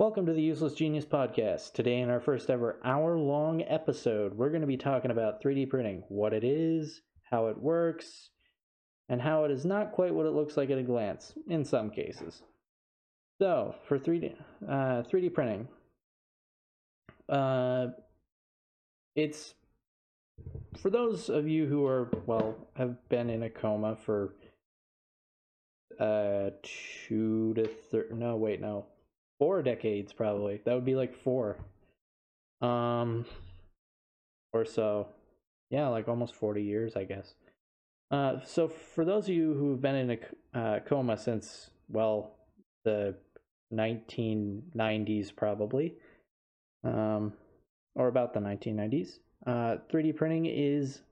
Welcome to the Useless Genius Podcast. Today, in our first ever hour long episode, we're going to be talking about 3D printing what it is, how it works, and how it is not quite what it looks like at a glance, in some cases. So, for 3D, uh, 3D printing, uh, it's for those of you who are, well, have been in a coma for uh, two to three, no, wait, no four decades probably. That would be like four. Um or so. Yeah, like almost 40 years, I guess. Uh, so for those of you who've been in a uh, coma since well the 1990s probably um, or about the 1990s uh, 3d printing is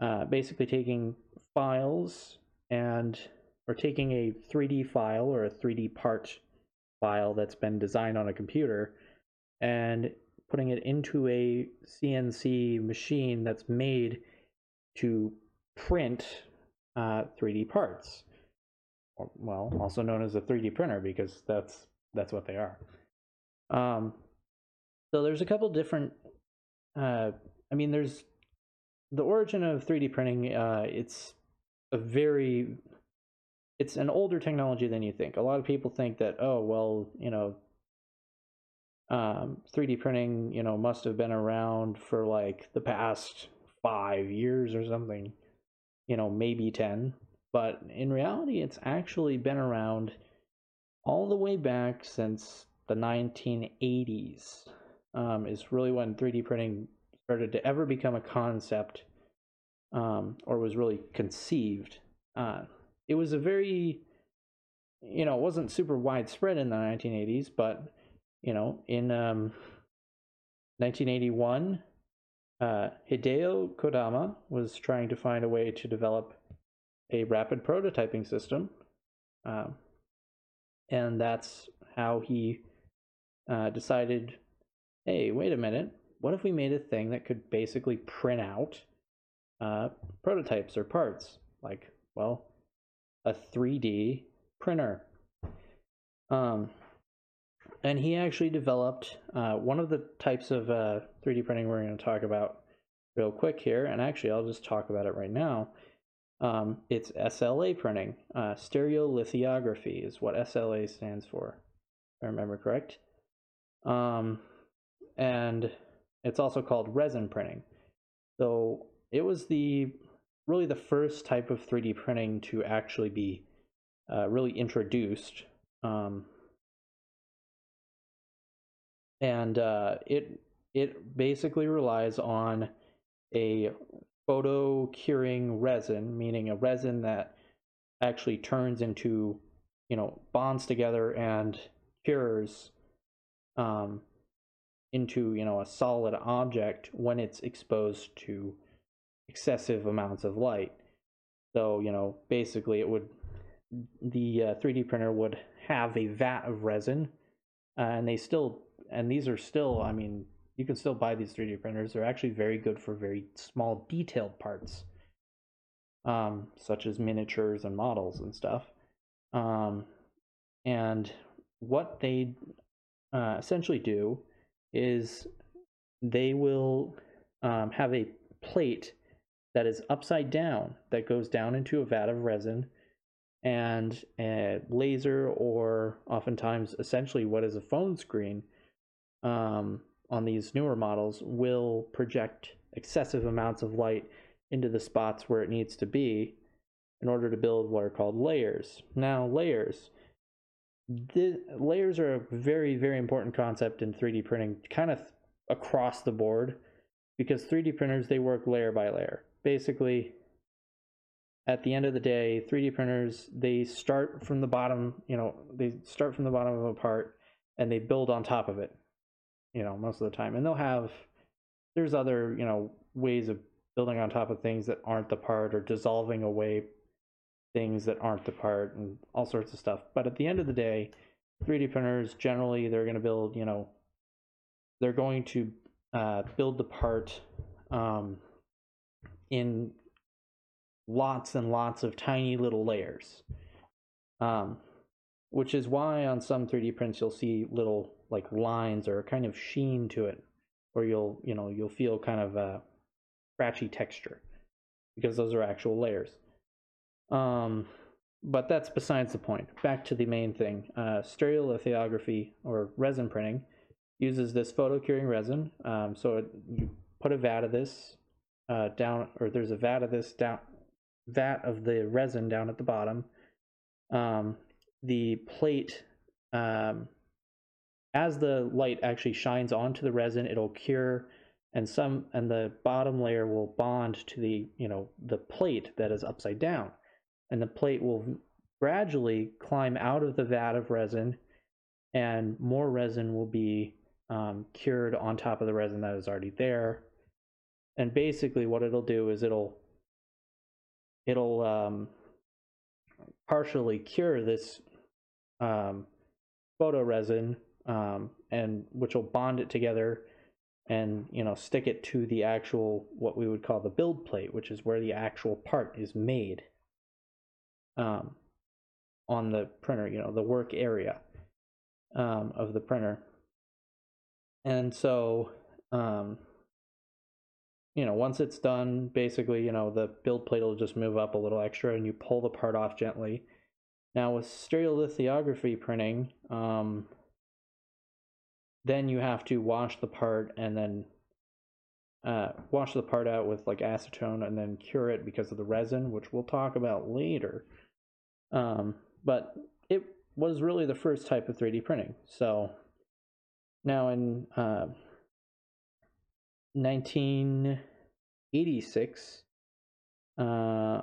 uh, basically taking files and or taking a 3d file or a 3d part file that's been designed on a computer and putting it into a CNC machine that's made to print uh, 3D parts. Well, also known as a 3D printer because that's that's what they are. Um, so there's a couple different. Uh, I mean, there's the origin of 3D printing. Uh, it's a very it's an older technology than you think. A lot of people think that, oh, well, you know, um, 3D printing, you know, must have been around for like the past five years or something, you know, maybe 10. But in reality, it's actually been around all the way back since the 1980s, um, is really when 3D printing started to ever become a concept um, or was really conceived. Uh, it was a very you know it wasn't super widespread in the 1980s but you know in um, 1981 uh, hideo kodama was trying to find a way to develop a rapid prototyping system um, and that's how he uh, decided hey wait a minute what if we made a thing that could basically print out uh, prototypes or parts? Like well a 3D printer. Um, and he actually developed uh, one of the types of uh, 3D printing we're going to talk about real quick here. And actually, I'll just talk about it right now. Um, it's SLA printing. Uh, stereolithography is what SLA stands for, if I remember correct. Um, and it's also called resin printing. So it was the really the first type of 3D printing to actually be uh, really introduced. Um, and uh, it it basically relies on a photo curing resin, meaning a resin that actually turns into, you know, bonds together and cures um, into, you know, a solid object when it's exposed to excessive amounts of light. So, you know, basically it would, the uh, 3D printer would have a vat of resin, uh, and they still, and these are still, I mean, you can still buy these 3D printers. They're actually very good for very small detailed parts, um, such as miniatures and models and stuff. Um, and what they uh, essentially do is they will um, have a plate that is upside down that goes down into a vat of resin and a laser or oftentimes essentially what is a phone screen um, on these newer models will project excessive amounts of light into the spots where it needs to be in order to build what are called layers. Now, layers. The, layers are a very, very important concept in 3D printing, kind of across the board, because 3D printers they work layer by layer basically at the end of the day 3d printers they start from the bottom you know they start from the bottom of a part and they build on top of it you know most of the time. And they'll have there's other you know ways of building on top of things that aren't the part or dissolving away things that aren't the part and all sorts of stuff. But at the end of the day 3d printers generally they're going to build you know they're going to uh, build the part um, in lots and lots of tiny little layers. Um, which is why on some 3D prints you'll see little like lines or kind of sheen to it, or you'll you know you'll feel kind of a scratchy texture because those are actual layers. Um, but that's besides the point. Back to the main thing. Uh, stereolithography or resin printing uses this photo curing resin. Um, so it, you put a vat of this uh, down, or there's a vat of this down, vat of the resin down at the bottom. Um, the plate, um, as the light actually shines onto the resin, it'll cure, and some and the bottom layer will bond to the you know the plate that is upside down and the plate will gradually climb out of the vat of resin and more resin will be um, cured on top of the resin that is already there and basically what it'll do is it'll it'll um, partially cure this um, photo resin um, and which will bond it together and you know stick it to the actual what we would call the build plate which is where the actual part is made um, on the printer, you know, the work area um, of the printer. And so, um, you know, once it's done, basically, you know, the build plate will just move up a little extra and you pull the part off gently. Now, with stereolithography printing, um, then you have to wash the part and then uh, wash the part out with like acetone and then cure it because of the resin, which we'll talk about later. Um, but it was really the first type of 3D printing. So now in uh, 1986, uh,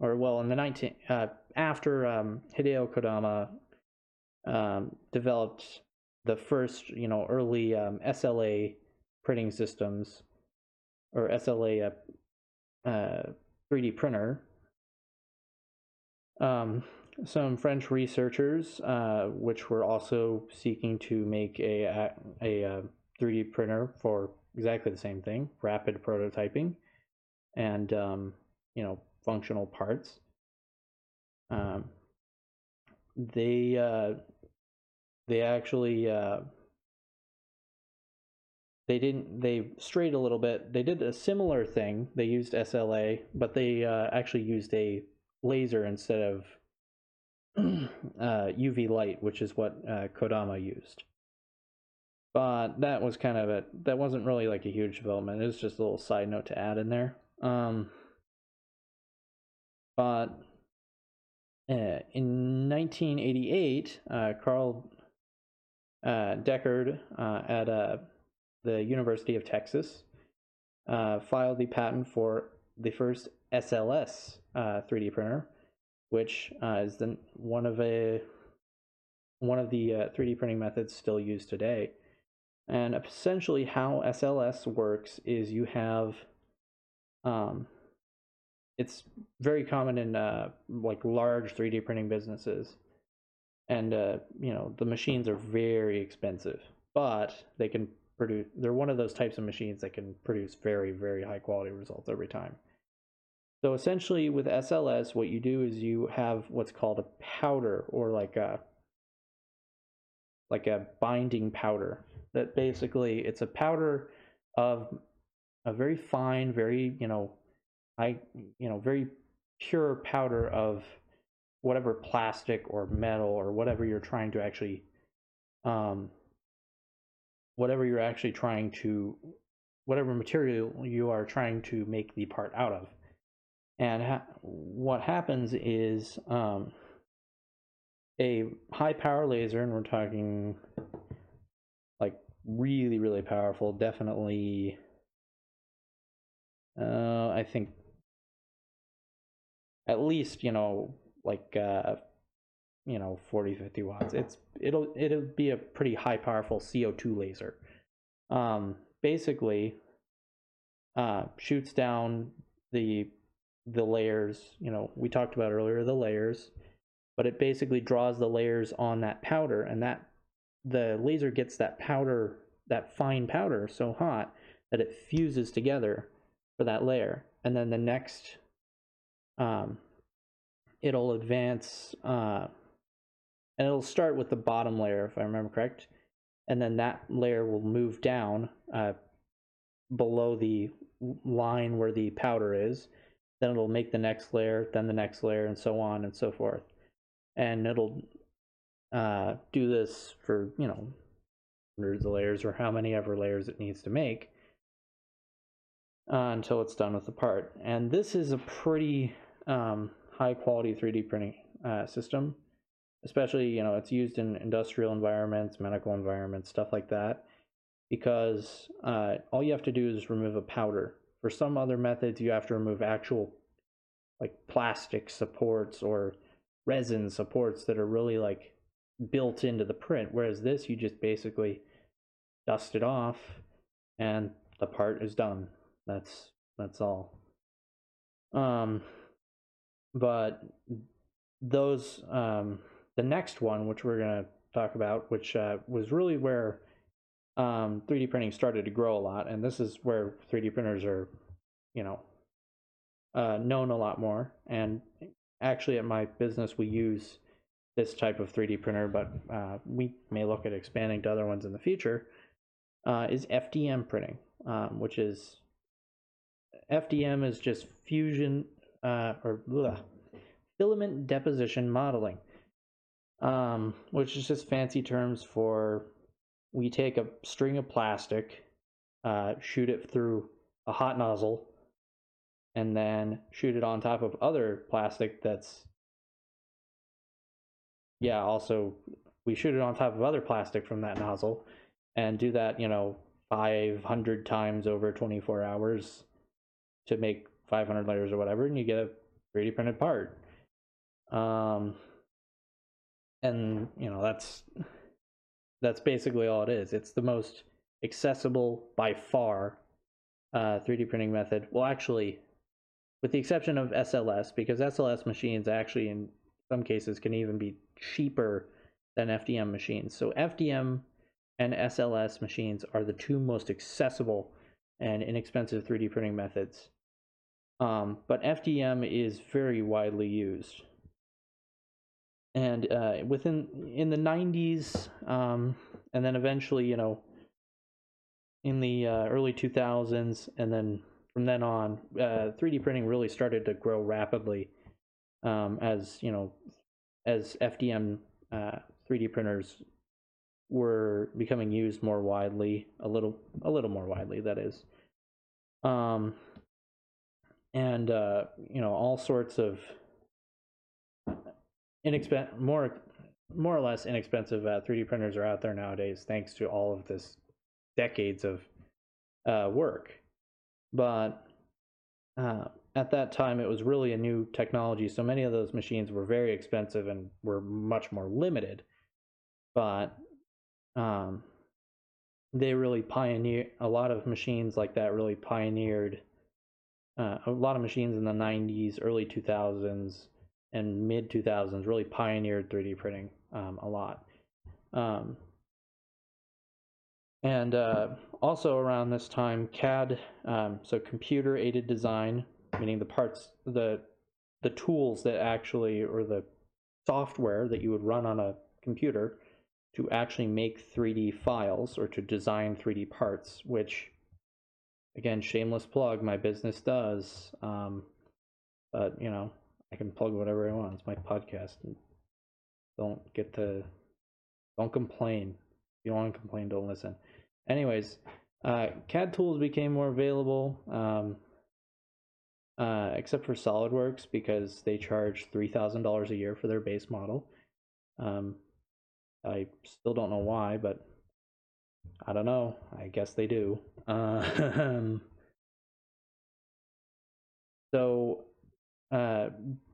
or well, in the 19 uh, after um, Hideo Kodama um, developed the first, you know, early um, SLA printing systems or SLA uh 3D uh, printer um, some French researchers, uh, which were also seeking to make a, a, a 3D printer for exactly the same thing, rapid prototyping, and um, you know functional parts. Um, they uh, they actually uh, they didn't they strayed a little bit. They did a similar thing. They used SLA, but they uh, actually used a laser instead of uh, UV light, which is what uh, Kodama used. But that was kind of a that wasn't really like a huge development. It was just a little side note to add in there. Um, but uh, in 1988, uh, Carl uh, Deckard uh, at uh, the University of Texas uh, filed the patent for the first SLS uh, 3D printer, which is the one of a one of the uh, 3D printing methods still used today. And essentially, how SLS works is you have, um, it's very common in uh, like large 3D printing businesses, and uh, you know the machines are very expensive, but they can produce. They're one of those types of machines that can produce very very high quality results every time. So essentially with SLS, what you do is you have what's called a powder or like a like a binding powder that basically it's a powder of a very fine, very, you know, I you know, very pure powder of whatever plastic or metal or whatever you're trying to actually um whatever you're actually trying to whatever material you are trying to make the part out of. And ha- what happens is um, a high power laser, and we're talking really, really powerful, definitely, uh, I think at least, you know, like, uh, you know, 40, 50 watts. It's, it'll, it'll be a pretty high powerful CO2 laser. Um, basically, uh, shoots down the the layers, you know, we talked about earlier the layers, but it basically draws the layers on that powder and that the laser gets that powder, that fine powder so hot that it fuses together for that layer. And then the next um, it'll advance, uh, and it'll start with the bottom layer, if I remember correct, and then that layer will move down uh, below the line where the powder is. Then it'll make the next layer, then the next layer, and so on and so forth. And it'll uh, do this for you know hundreds of layers or how many ever layers it needs to make uh, until it's done with the part. And this is a pretty um, high quality 3D printing uh, system, especially you know it's used in industrial environments, medical environments, stuff like that, because uh, all you have to do is remove a powder. For some other methods, you have to remove actual like plastic supports or resin supports that are really like built into the print. Whereas this, you just basically dust it off, and the part is done. That's that's all. Um, but those um, the next one, which we're gonna talk about, which uh, was really where um, 3D printing started to grow a lot, and this is where 3D printers are, you know, uh, known a lot more. And actually, at my business, we use this type of 3D printer, but uh, we may look at expanding to other ones in the future. Uh, is FDM printing, um, which is FDM is just fusion uh, or bleh, filament deposition modeling, um, which is just fancy terms for we take a string of plastic, uh, shoot it through a hot nozzle, and then shoot it on top of other plastic that's yeah also we shoot it on top of other plastic from that nozzle and do that you know 500 times over 24 hours to make 500 layers or whatever, and you get a 3D printed part. Um, and you know that's that's basically all it is. It's the most accessible by far uh, 3D printing method. Well, actually, with the exception of SLS, because SLS machines actually some cases can even be cheaper than FDM machines. So FDM and SLS machines are the two most accessible and inexpensive 3D printing methods. Um, but FDM is very widely used. And uh, within in the 90s, um, and then eventually, you know, in the uh, early 2000s, and then from then on, uh, 3D printing really started to grow rapidly um, as you know, as FDM 3D uh, printers were becoming used more widely, a little a little more widely, that is. Um, and uh, you know all sorts of inexpensive, more more or less inexpensive uh, 3D printers are out there nowadays, thanks to all of this decades of uh, work. But uh, at that time, it was really a new technology, so many of those machines were very expensive and were much more limited. But um, they really pioneered a lot of machines like that. Really pioneered uh, a lot of machines in the 90s, early 2000s, and mid 2000s really pioneered 3D printing um, a lot. Um, and uh, also around this time, CAD, um, so computer aided design, meaning the parts, the the tools that actually, or the software that you would run on a computer to actually make 3D files or to design 3D parts, which again, shameless plug, my business does. Um, but you know, I can plug whatever I want. It's my podcast. Don't get to, don't complain. If you don't want to complain, don't listen. Anyways, uh, CAD tools became more available, um, uh, except for SolidWorks because they charge three thousand dollars a year for their base model. Um, I still don't know why, but I don't know. I guess they do. Uh, so, uh,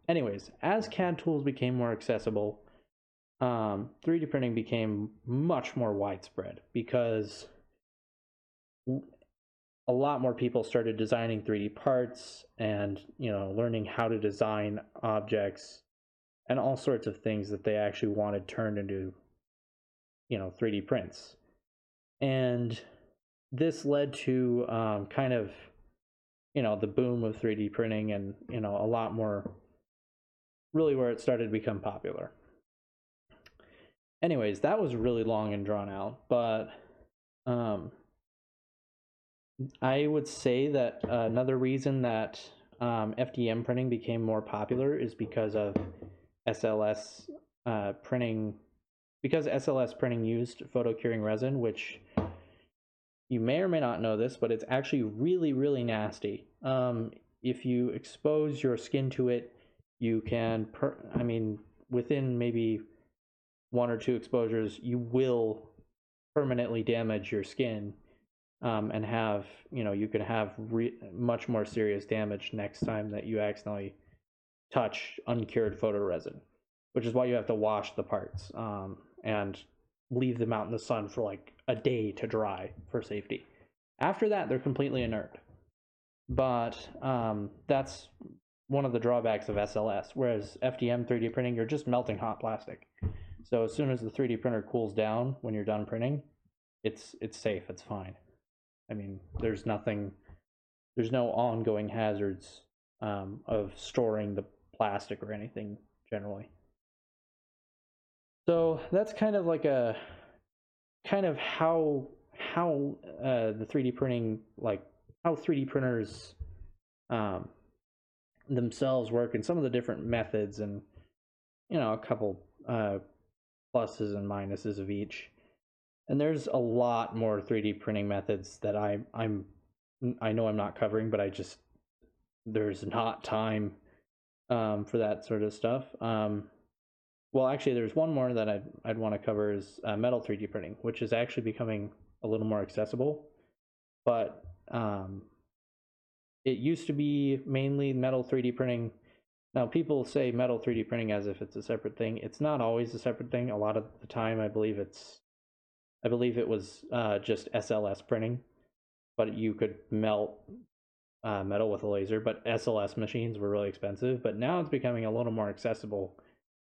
anyways, as CAD tools became more accessible, um, 3D printing became much more widespread because a lot more people started designing 3D parts and you know learning how to design objects and all sorts of things that they actually wanted turned into you know 3D prints and this led to um, kind of you know the boom of 3D printing and you know a lot more really where it started to become popular. Anyways, that was really long and drawn out, but um, I would say that another reason that um, FDM printing became more popular is because of SLS uh, printing, because SLS printing used photo curing resin, which you may or may not know this, but it's actually really, really nasty. Um, if you expose your skin to it, you can, per- I mean, within maybe one or two exposures, you will permanently damage your skin um, and have, you know, you can have re- much more serious damage next time that you accidentally touch uncured photoresin, which is why you have to wash the parts um, and leave them out in the sun for like a day to dry for safety. After that, they're completely inert. But um, that's one of the drawbacks of SLS. Whereas FDM 3D printing, you're just melting hot plastic. So as soon as the 3D printer cools down when you're done printing, it's it's safe. It's fine. I mean, there's nothing, there's no ongoing hazards um, of storing the plastic or anything generally. So that's kind of like a kind of how how uh, the 3D printing like how 3D printers um, themselves work and some of the different methods and you know a couple uh, pluses and minuses of each. And there's a lot more 3D printing methods that I I'm I know I'm not covering, but I just there's not time um, for that sort of stuff. Um, well, actually, there's one more that I'd I'd want to cover is uh, metal 3D printing, which is actually becoming a little more accessible. But um, it used to be mainly metal 3D printing. Now, people say metal 3D printing as if it's a separate thing. It's not always a separate thing. A lot of the time, I believe it's, I believe it was uh, just SLS printing, but you could melt uh, metal with a laser. But SLS machines were really expensive. But now it's becoming a little more accessible,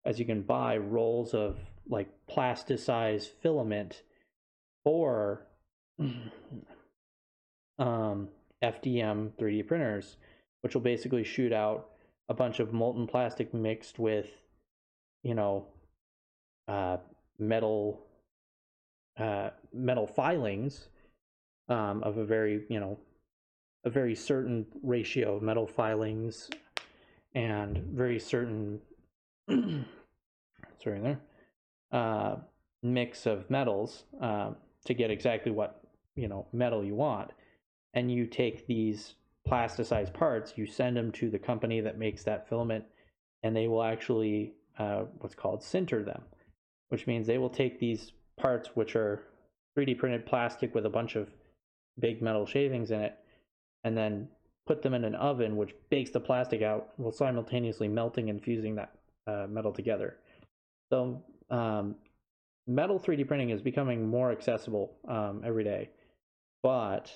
as you can buy rolls of like plasticized filament or um, FDM 3D printers, which will basically shoot out a bunch of molten plastic mixed with, you know, uh, metal uh, metal filings um, of a very, you know, a very certain ratio of metal filings and very certain sorry there uh, mix of metals uh, to get exactly what you know metal you want. And you take these plasticized parts, you send them to the company that makes that filament, and they will actually uh, what's called sinter them, which means they will take these parts, which are 3D printed plastic with a bunch of big metal shavings in it, and then put them in an oven, which bakes the plastic out while simultaneously melting and fusing that uh, metal together. So, um, metal 3D printing is becoming more accessible um, every day, but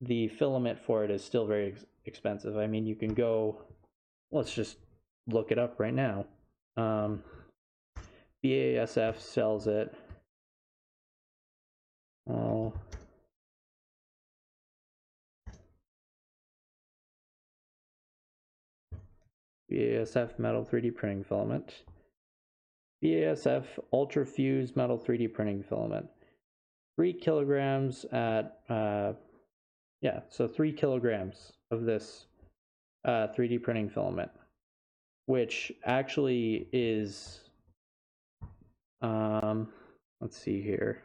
the filament for it is still very ex- expensive. I mean, you can go, let's just look it up right now. Um, BASF sells it. BASF metal 3D printing filament. BASF Ultrafuse metal 3D printing filament. Three kilograms at uh, yeah, so three kilograms of this uh, 3D printing filament, which actually is, um, let's see here,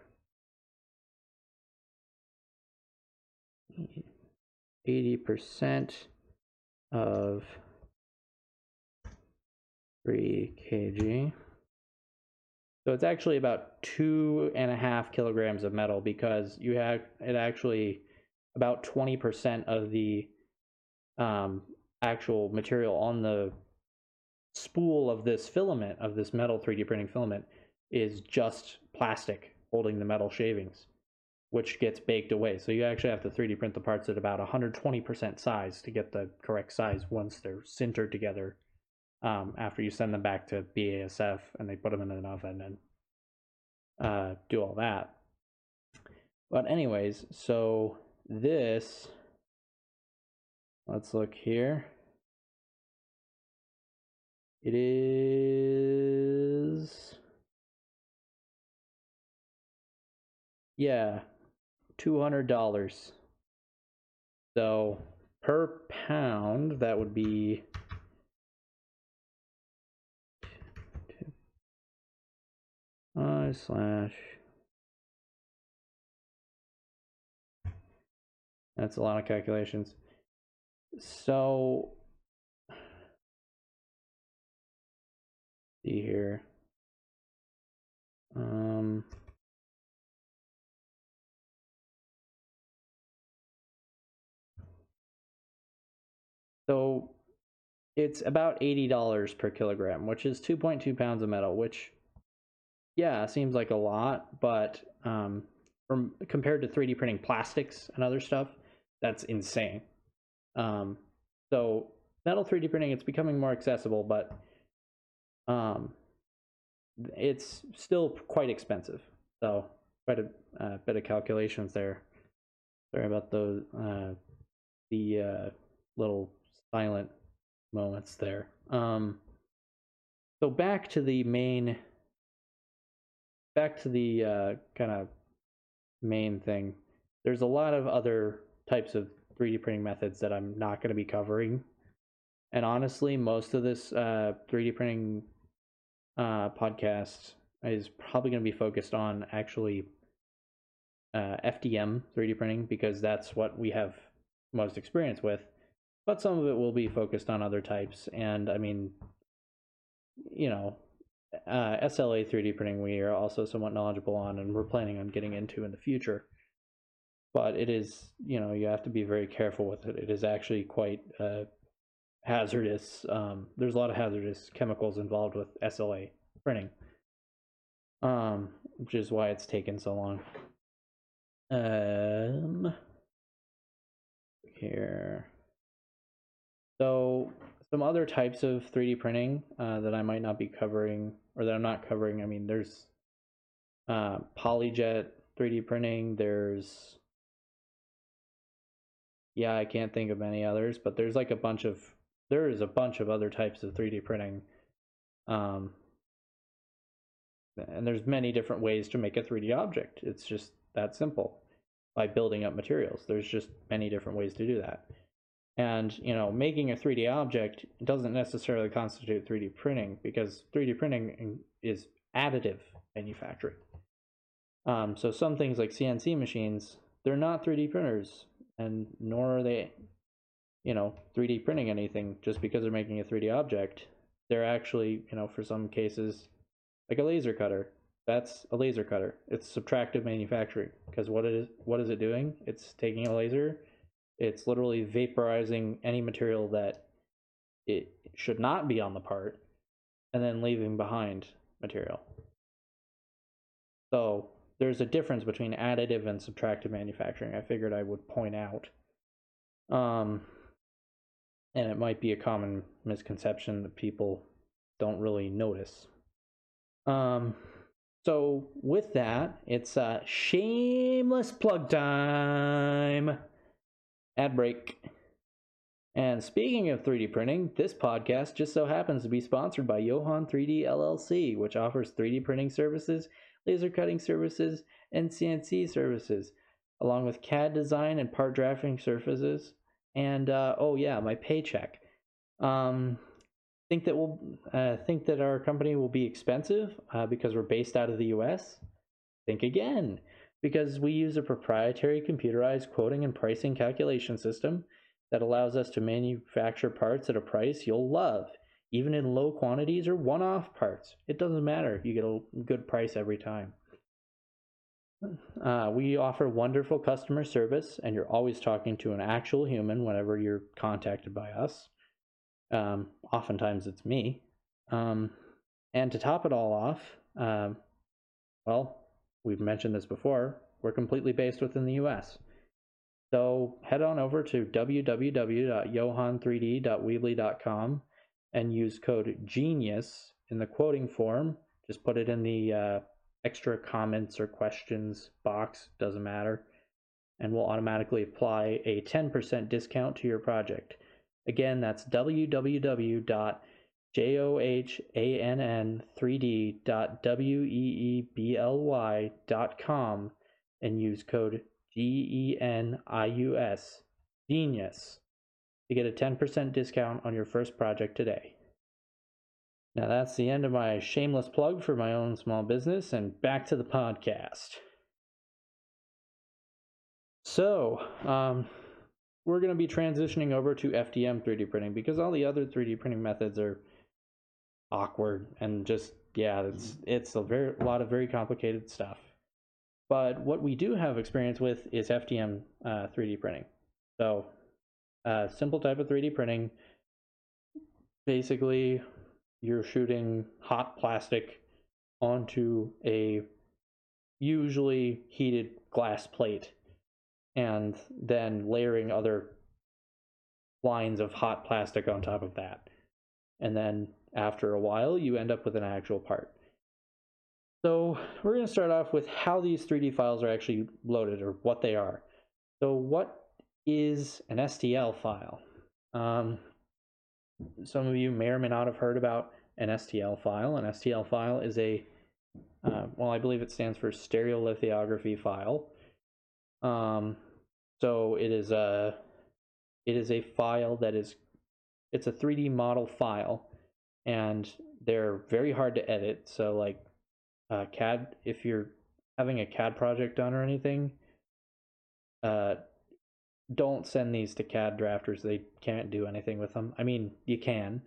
80% of 3 kg. So it's actually about two and a half kilograms of metal because you have it actually about 20% of the um, actual material on the spool of this filament, of this metal 3D printing filament, is just plastic holding the metal shavings, which gets baked away. So you actually have to 3D print the parts at about 120% size to get the correct size once they're sintered together um, after you send them back to BASF and they put them in an oven and uh, do all that. But anyways, so this, let's look here. It is. Yeah, $200. So per pound, that would be. I slash. That's a lot of calculations. So, see here. Um, so it's about $80 per kilogram, which is 2.2 pounds of metal, which, yeah, seems like a lot, but um, from compared to 3D printing plastics and other stuff, that's insane. Um, so metal 3D printing, it's becoming more accessible, but um, it's still quite expensive. So quite a uh, bit of calculations there. Sorry about those uh, the uh, little silent moments there. Um, so back to the main, back to the uh, kind of main thing. There's a lot of other types of 3D printing methods that I'm not going to be covering. And honestly, most of this uh, 3D printing uh, podcast is probably going to be focused on actually uh, FDM 3D printing because that's what we have most experience with. But some of it will be focused on other types. And I mean, you know, uh, SLA 3D printing we are also somewhat knowledgeable on and we're planning on getting into in the future but it is you know you have to be very careful with it. It is actually quite uh, hazardous. Um, there's a lot of hazardous chemicals involved with SLA printing, um, which is why it's taken so long. Um, here. So some other types of 3D printing uh, that I might not be covering, or that I'm not covering. I mean, there's uh, PolyJet 3D printing. There's yeah, I can't think of any others, but there's like a bunch of there is a bunch of other types of 3D printing. Um, and there's many different ways to make a 3D object. It's just that simple by building up materials. There's just many different ways to do that. And, you know, making a 3D object doesn't necessarily constitute 3D printing because 3D printing is additive manufacturing. Um, so some things like CNC machines, they're not 3D printers and nor are they, you know, 3D printing anything just because they're making a 3D object. They're actually, you know, for some cases, like a laser cutter. That's a laser cutter. It's subtractive manufacturing because what it is, what is it doing? It's taking a laser, it's literally vaporizing any material that it should not be on the part, and then leaving behind material. So there's a difference between additive and subtractive manufacturing. I figured I would point out. Um, and it might be a common misconception that people don't really notice. Um, so with that, it's a shameless plug time. Ad break. And speaking of 3D printing, this podcast just so happens to be sponsored by Johann 3D LLC, which offers 3D printing services laser cutting services, and CNC services, along with CAD design and part drafting services. And uh, oh yeah, my paycheck. Um, think that we'll uh, think that our company will be expensive uh, because we're based out of the U.S. Think again, because we use a proprietary computerized quoting and pricing calculation system that allows us to manufacture parts at a price you'll love even in low quantities or one off parts. It doesn't matter. You get a good price every time. Uh, we offer wonderful customer service, and you're always talking to an actual human whenever you're contacted by us. Um, oftentimes it's me. Um, and to top it all off, um, well, we've mentioned this before, we're completely based within the US. So head on over to www.johann3d.weebly.com and use code GENIUS in the quoting form. Just put it in the uh, extra comments or questions box, doesn't matter, and we'll automatically apply a 10% discount to your project. Again, that's www.johann3d.weebly.com J O H A N N 3D dot W E E B L Y dot com and use code G E N I U S Genius to get a 10% discount on your first project today. Now that's the end of my shameless plug for my own small business, and back to the podcast. So, um, we're going to be transitioning over to FDM 3D printing because all the other 3D printing methods are awkward and just yeah, it's it's a very a lot of very complicated stuff. But what we do have experience with is FDM uh, 3D printing. So, uh, simple type of 3D printing. Basically, you're shooting hot plastic onto a usually heated glass plate and then layering other lines of hot plastic on top of that. And then after a while, you end up with an actual part. So we're going to start off with how these 3D files are actually loaded or what they are. So what is an STL file? Um, some of you may or may not have heard about an STL file. An STL file is a, uh, well, I believe it stands for stereolithography file. Um, so it is a, it is a file that is, it's a 3D model file, and they're very hard to edit. So like, uh, CAD, if you're having a CAD project done or anything, uh, don't send these to CAD drafters. They can't do anything with them. I mean, you can,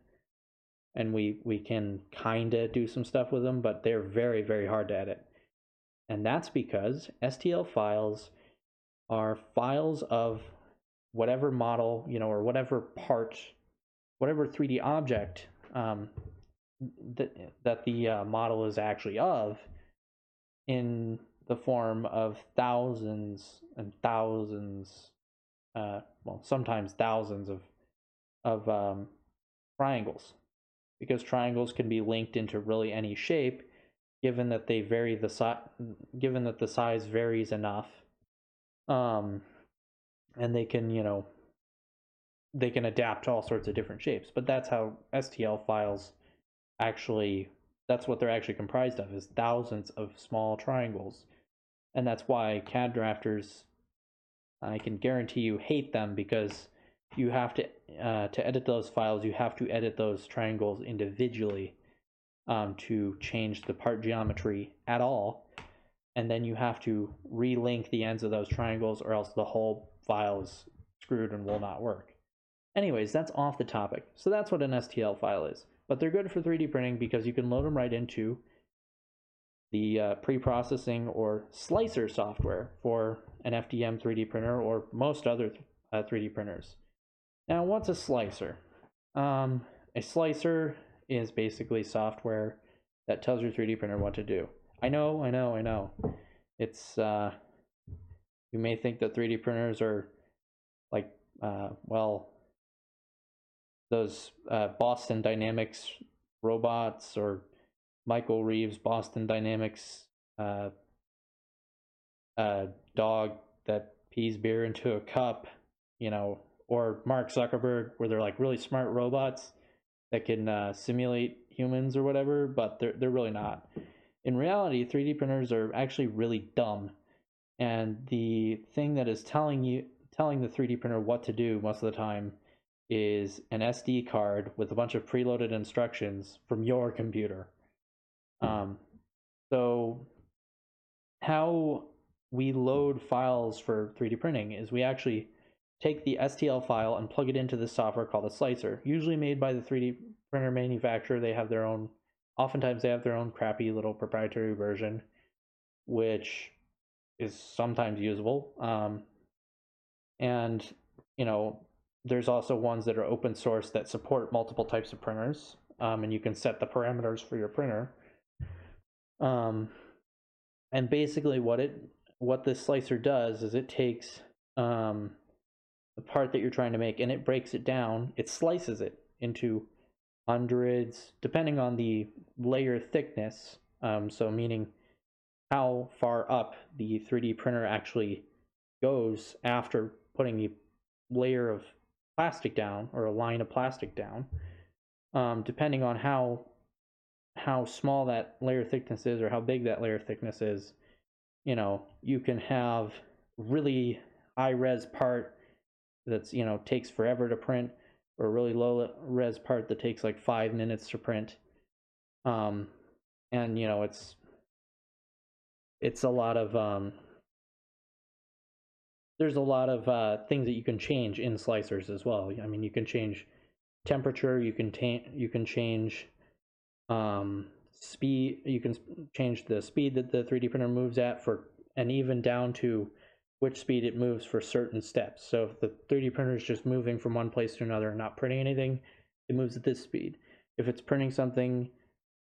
and we we can kind of do some stuff with them, but they're very very hard to edit. And that's because STL files are files of whatever model, you know, or whatever part, whatever 3D object um, that that the uh, model is actually of in the form of thousands and thousands uh, well, sometimes thousands of of um, triangles, because triangles can be linked into really any shape, given that they vary the size, given that the size varies enough, um, and they can you know they can adapt to all sorts of different shapes. But that's how STL files actually that's what they're actually comprised of is thousands of small triangles. And that's why CAD drafters I can guarantee you hate them because you have to uh, to edit those files. You have to edit those triangles individually um, to change the part geometry at all, and then you have to relink the ends of those triangles, or else the whole file is screwed and will not work. Anyways, that's off the topic. So that's what an STL file is. But they're good for 3D printing because you can load them right into the uh, pre-processing or slicer software for an FDM 3D printer or most other uh, 3D printers. Now, what's a slicer? Um, a slicer is basically software that tells your 3D printer what to do. I know, I know, I know. It's uh, you may think that 3D printers are like uh, well those uh, Boston Dynamics robots or Michael Reeves, Boston Dynamics, uh, uh, dog that pees beer into a cup, you know, or Mark Zuckerberg, where they're like really smart robots that can uh, simulate humans or whatever, but they're they're really not. In reality, 3D printers are actually really dumb, and the thing that is telling you telling the 3D printer what to do most of the time is an SD card with a bunch of preloaded instructions from your computer. Um, so how we load files for 3D printing is we actually take the STL file and plug it into the software called a slicer, usually made by the 3D printer manufacturer. They have their own, oftentimes they have their own crappy little proprietary version, which is sometimes usable. Um, and, you know, there's also ones that are open source that support multiple types of printers, um, and you can set the parameters for your printer. Um, and basically, what it what this slicer does is it takes um, the part that you're trying to make and it breaks it down. It slices it into hundreds, depending on the layer thickness. Um, so, meaning how far up the 3D printer actually goes after putting the layer of plastic down or a line of plastic down. um, depending on how how small that layer thickness is or how big that layer thickness is, you know, you can have really high res part that's you know takes forever to print, or really low res part that takes like five minutes to print. Um, and you know it's it's a lot of um, there's a lot of uh, things that you can change in slicers as well. I mean, you can change temperature, you can you can change um, speed, you can change the speed that the 3D printer moves at for, and even down to which speed it moves for certain steps. So if the 3D printer is just moving from one place to another and not printing anything, it moves at this speed. If it's printing something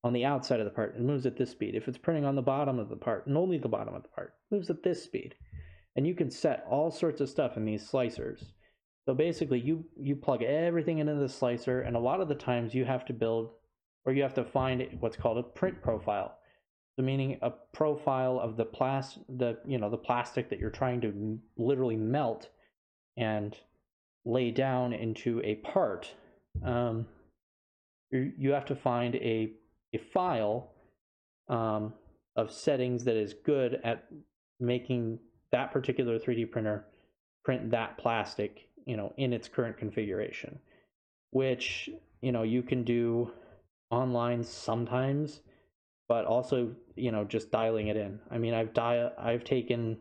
on the outside of the part, it moves at this speed. If it's printing on the bottom of the part, and only the bottom of the part, moves at this speed. And you can set all sorts of stuff in these slicers. So basically, you you plug everything into the slicer, and a lot of the times you have to build or you have to find what's called a print profile. So meaning a profile of the plas the you know the plastic that you're trying to literally melt and lay down into a part. Um, you, have to find a a file um, of settings that is good at making that particular 3D printer print that plastic, you know, in its current configuration, which you know you can do online sometimes, but also you know just dialing it in. I mean, I've dial I've taken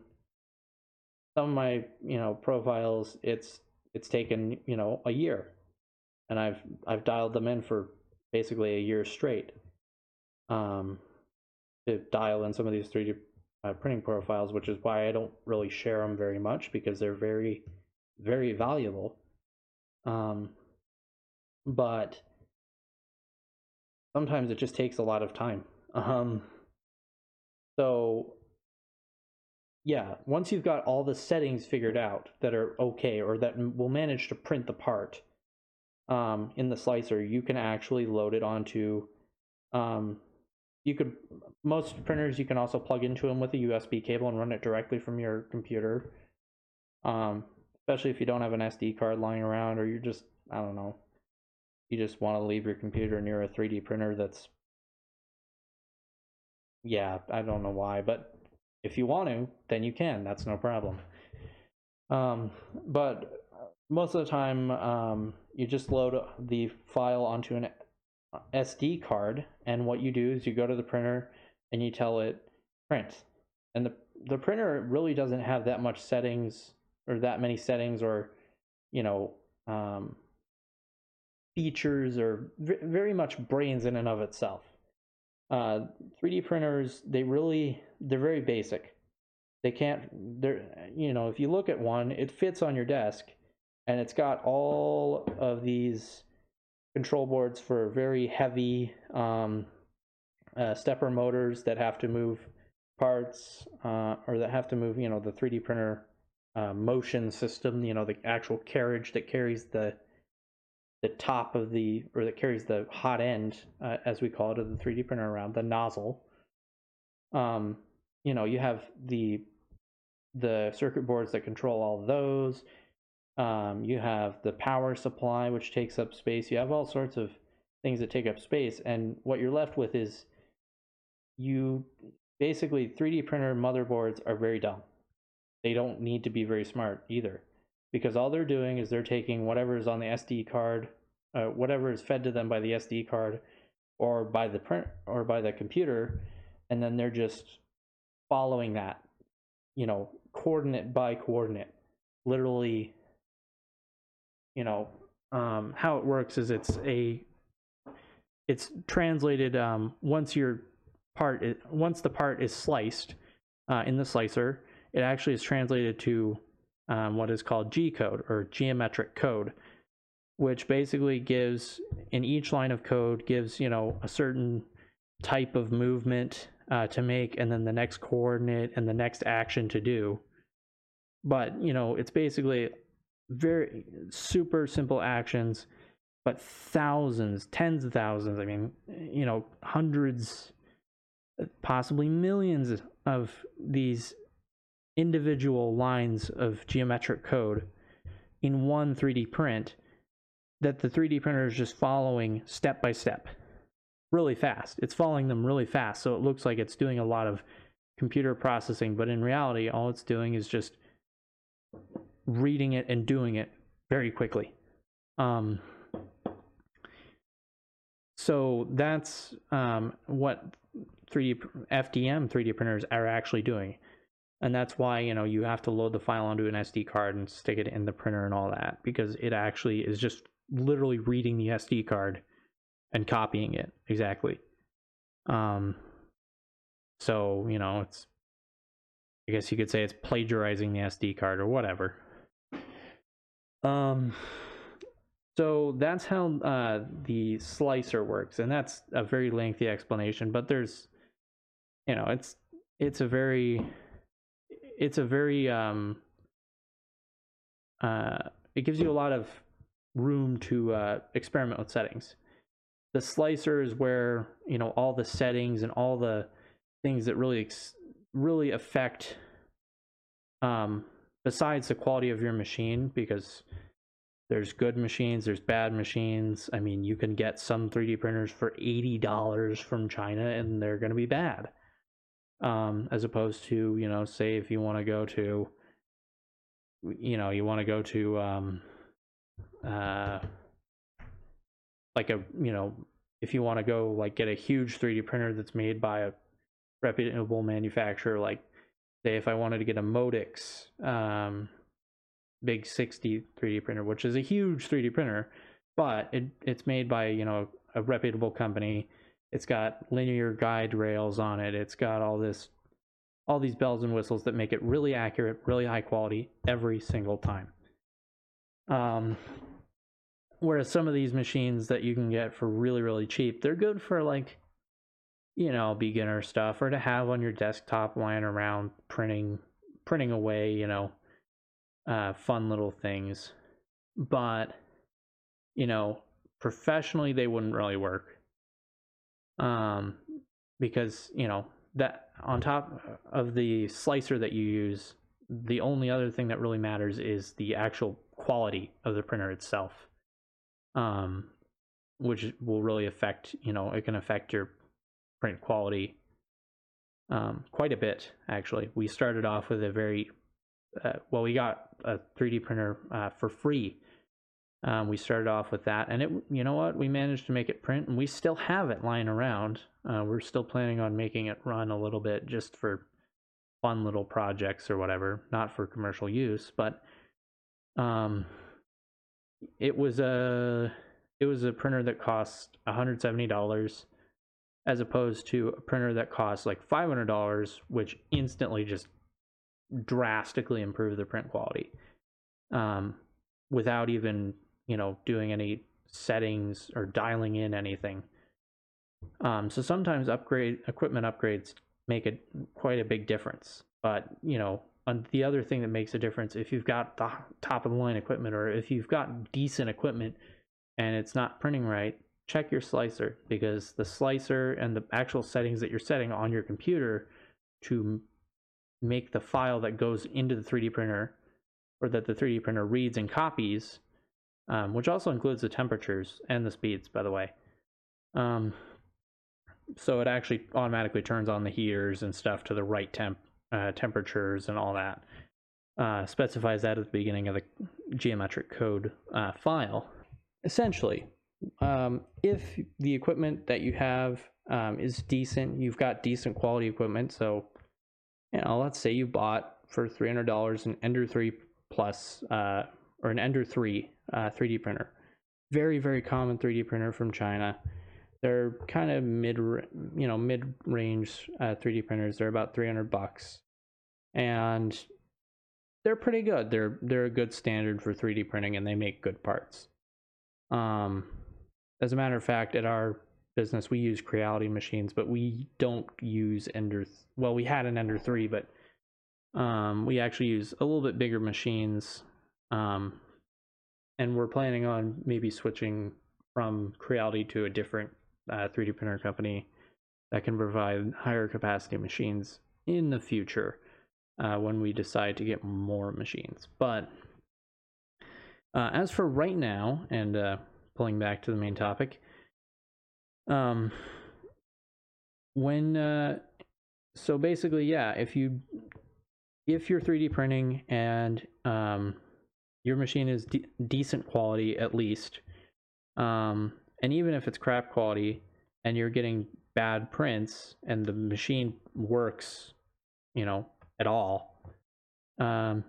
some of my you know profiles. It's it's taken you know a year, and I've I've dialed them in for basically a year straight. Um, to dial in some of these 3D uh, printing profiles, which is why I don't really share them very much because they're very, very valuable. Um, but sometimes it just takes a lot of time. Um, so, yeah, once you've got all the settings figured out that are okay or that will manage to print the part um, in the slicer, you can actually load it onto um, you could most printers you can also plug into them with a USB cable and run it directly from your computer. Um, especially if you don't have an SD card lying around or you're just I don't know, you just want to leave your computer near a 3D printer that's yeah, I don't know why, but if you want to, then you can. That's no problem. Um, but most of the time, um, you just load the file onto an SD card, and what you do is you go to the printer and you tell it print. And the the printer really doesn't have that much settings or that many settings or you know um, features or very much brains in and of itself. Uh, 3D printers they really they're very basic. They can't they're you know if you look at one it fits on your desk and it's got all of these control boards for very heavy um, uh, stepper motors that have to move parts uh, or that have to move, you know, the 3D printer uh, motion system, you know, the actual carriage that carries the the top of the or that carries the hot end, uh, as we call it, of the 3D printer around the nozzle. Um, you know, you have the the circuit boards that control all those. Um, you have the power supply, which takes up space. You have all sorts of things that take up space. And what you're left with is you basically 3D printer motherboards are very dumb. They don't need to be very smart either because all they're doing is they're taking whatever is on the SD card, uh, whatever is fed to them by the SD card or by the print or by the computer, and then they're just following that, you know, coordinate by coordinate, literally you know um, how it works is it's a it's translated um, once your part is, once the part is sliced uh, in the slicer it actually is translated to um, what is called G code or geometric code which basically gives in each line of code gives you know a certain type of movement uh, to make and then the next coordinate and the next action to do. But you know it's basically very super simple actions, but thousands, tens of thousands, I mean, you know, hundreds, possibly millions of these individual lines of geometric code in one 3D print that the 3D printer is just following step by step really fast. It's following them really fast, so it looks like it's doing a lot of computer processing, but in reality, all it's doing is just reading it and doing it very quickly. Um, so that's um, what 3D FDM 3D printers are actually doing, and that's why you know you have to load the file onto an SD card and stick it in the printer and all that because it actually is just literally reading the SD card and copying it exactly. Um, so you know it's I guess you could say it's plagiarizing the SD card or whatever. Um, so that's how uh, the slicer works, and that's a very lengthy explanation. But there's, you know, it's it's a very, it's a very um, uh, it gives you a lot of room to uh, experiment with settings. The slicer is where you know all the settings and all the things that really really affect um, besides the quality of your machine because there's good machines, there's bad machines. I mean, you can get some 3D printers for $80 from China and they're going to be bad. Um, as opposed to, you know, say if you want to go to, you know, you want to go to, um, uh, like a, you know, if you want to go like get a huge 3D printer that's made by a reputable manufacturer, like say if I wanted to get a Modix, um, big 60 3D printer, which is a huge 3D printer, but it, it's made by, you know, a reputable company. It's got linear guide rails on it. It's got all this all these bells and whistles that make it really accurate, really high quality every single time. Um, whereas some of these machines that you can get for really really cheap, they're good for like you know, beginner stuff or to have on your desktop lying around printing printing away, you know, uh, fun little things. But, you know, professionally, they wouldn't really work. Um, because, you know, that on top of the slicer that you use, the only other thing that really matters is the actual quality of the printer itself. Um, which will really affect, you know, it can affect your print quality um, quite a bit, actually. We started off with a very uh, well, we got a 3D printer uh, for free. Um, we started off with that, and it, you know what, we managed to make it print, and we still have it lying around. Uh, we're still planning on making it run a little bit just for fun little projects or whatever, not for commercial use. But um, it was a it was a printer that cost $170 as opposed to a printer that costs like $500, which instantly just drastically improve the print quality um, without even you know doing any settings or dialing in anything. Um, so sometimes upgrade equipment upgrades make a quite a big difference. But you know, the other thing that makes a difference if you've got the top of the line equipment or if you've got decent equipment and it's not printing right, check your slicer because the slicer and the actual settings that you're setting on your computer to make the file that goes into the 3D printer or that the 3D printer reads and copies, um, which also includes the temperatures and the speeds, by the way. Um, so it actually automatically turns on the heaters and stuff to the right temp uh, temperatures and all that. Uh, specifies that at the beginning of the geometric code uh, file. Essentially, um, if the equipment that you have um, is decent, you've got decent quality equipment, so you know, let's say you bought for three hundred dollars an Ender three plus uh, or an Ender three uh, 3D printer. Very very common 3D printer from China. They're kind of mid you know mid range uh, 3D printers. They're about three hundred bucks, and they're pretty good. They're they're a good standard for 3D printing, and they make good parts. Um, as a matter of fact, at our business, we use Creality machines, but we don't use Ender. Th- well, we had an Ender three, but um, we actually use a little bit bigger machines, um, and we're planning on maybe switching from Creality to a different uh, 3D printer company that can provide higher capacity machines in the future uh, when we decide to get more machines. But uh, as for right now, and uh, pulling back to the main topic. Um, when uh, so basically, yeah, if you if you're 3D printing and um, your machine is de- decent quality at least, um, and even if it's crap quality and you're getting bad prints and the machine works, you know, at all, um,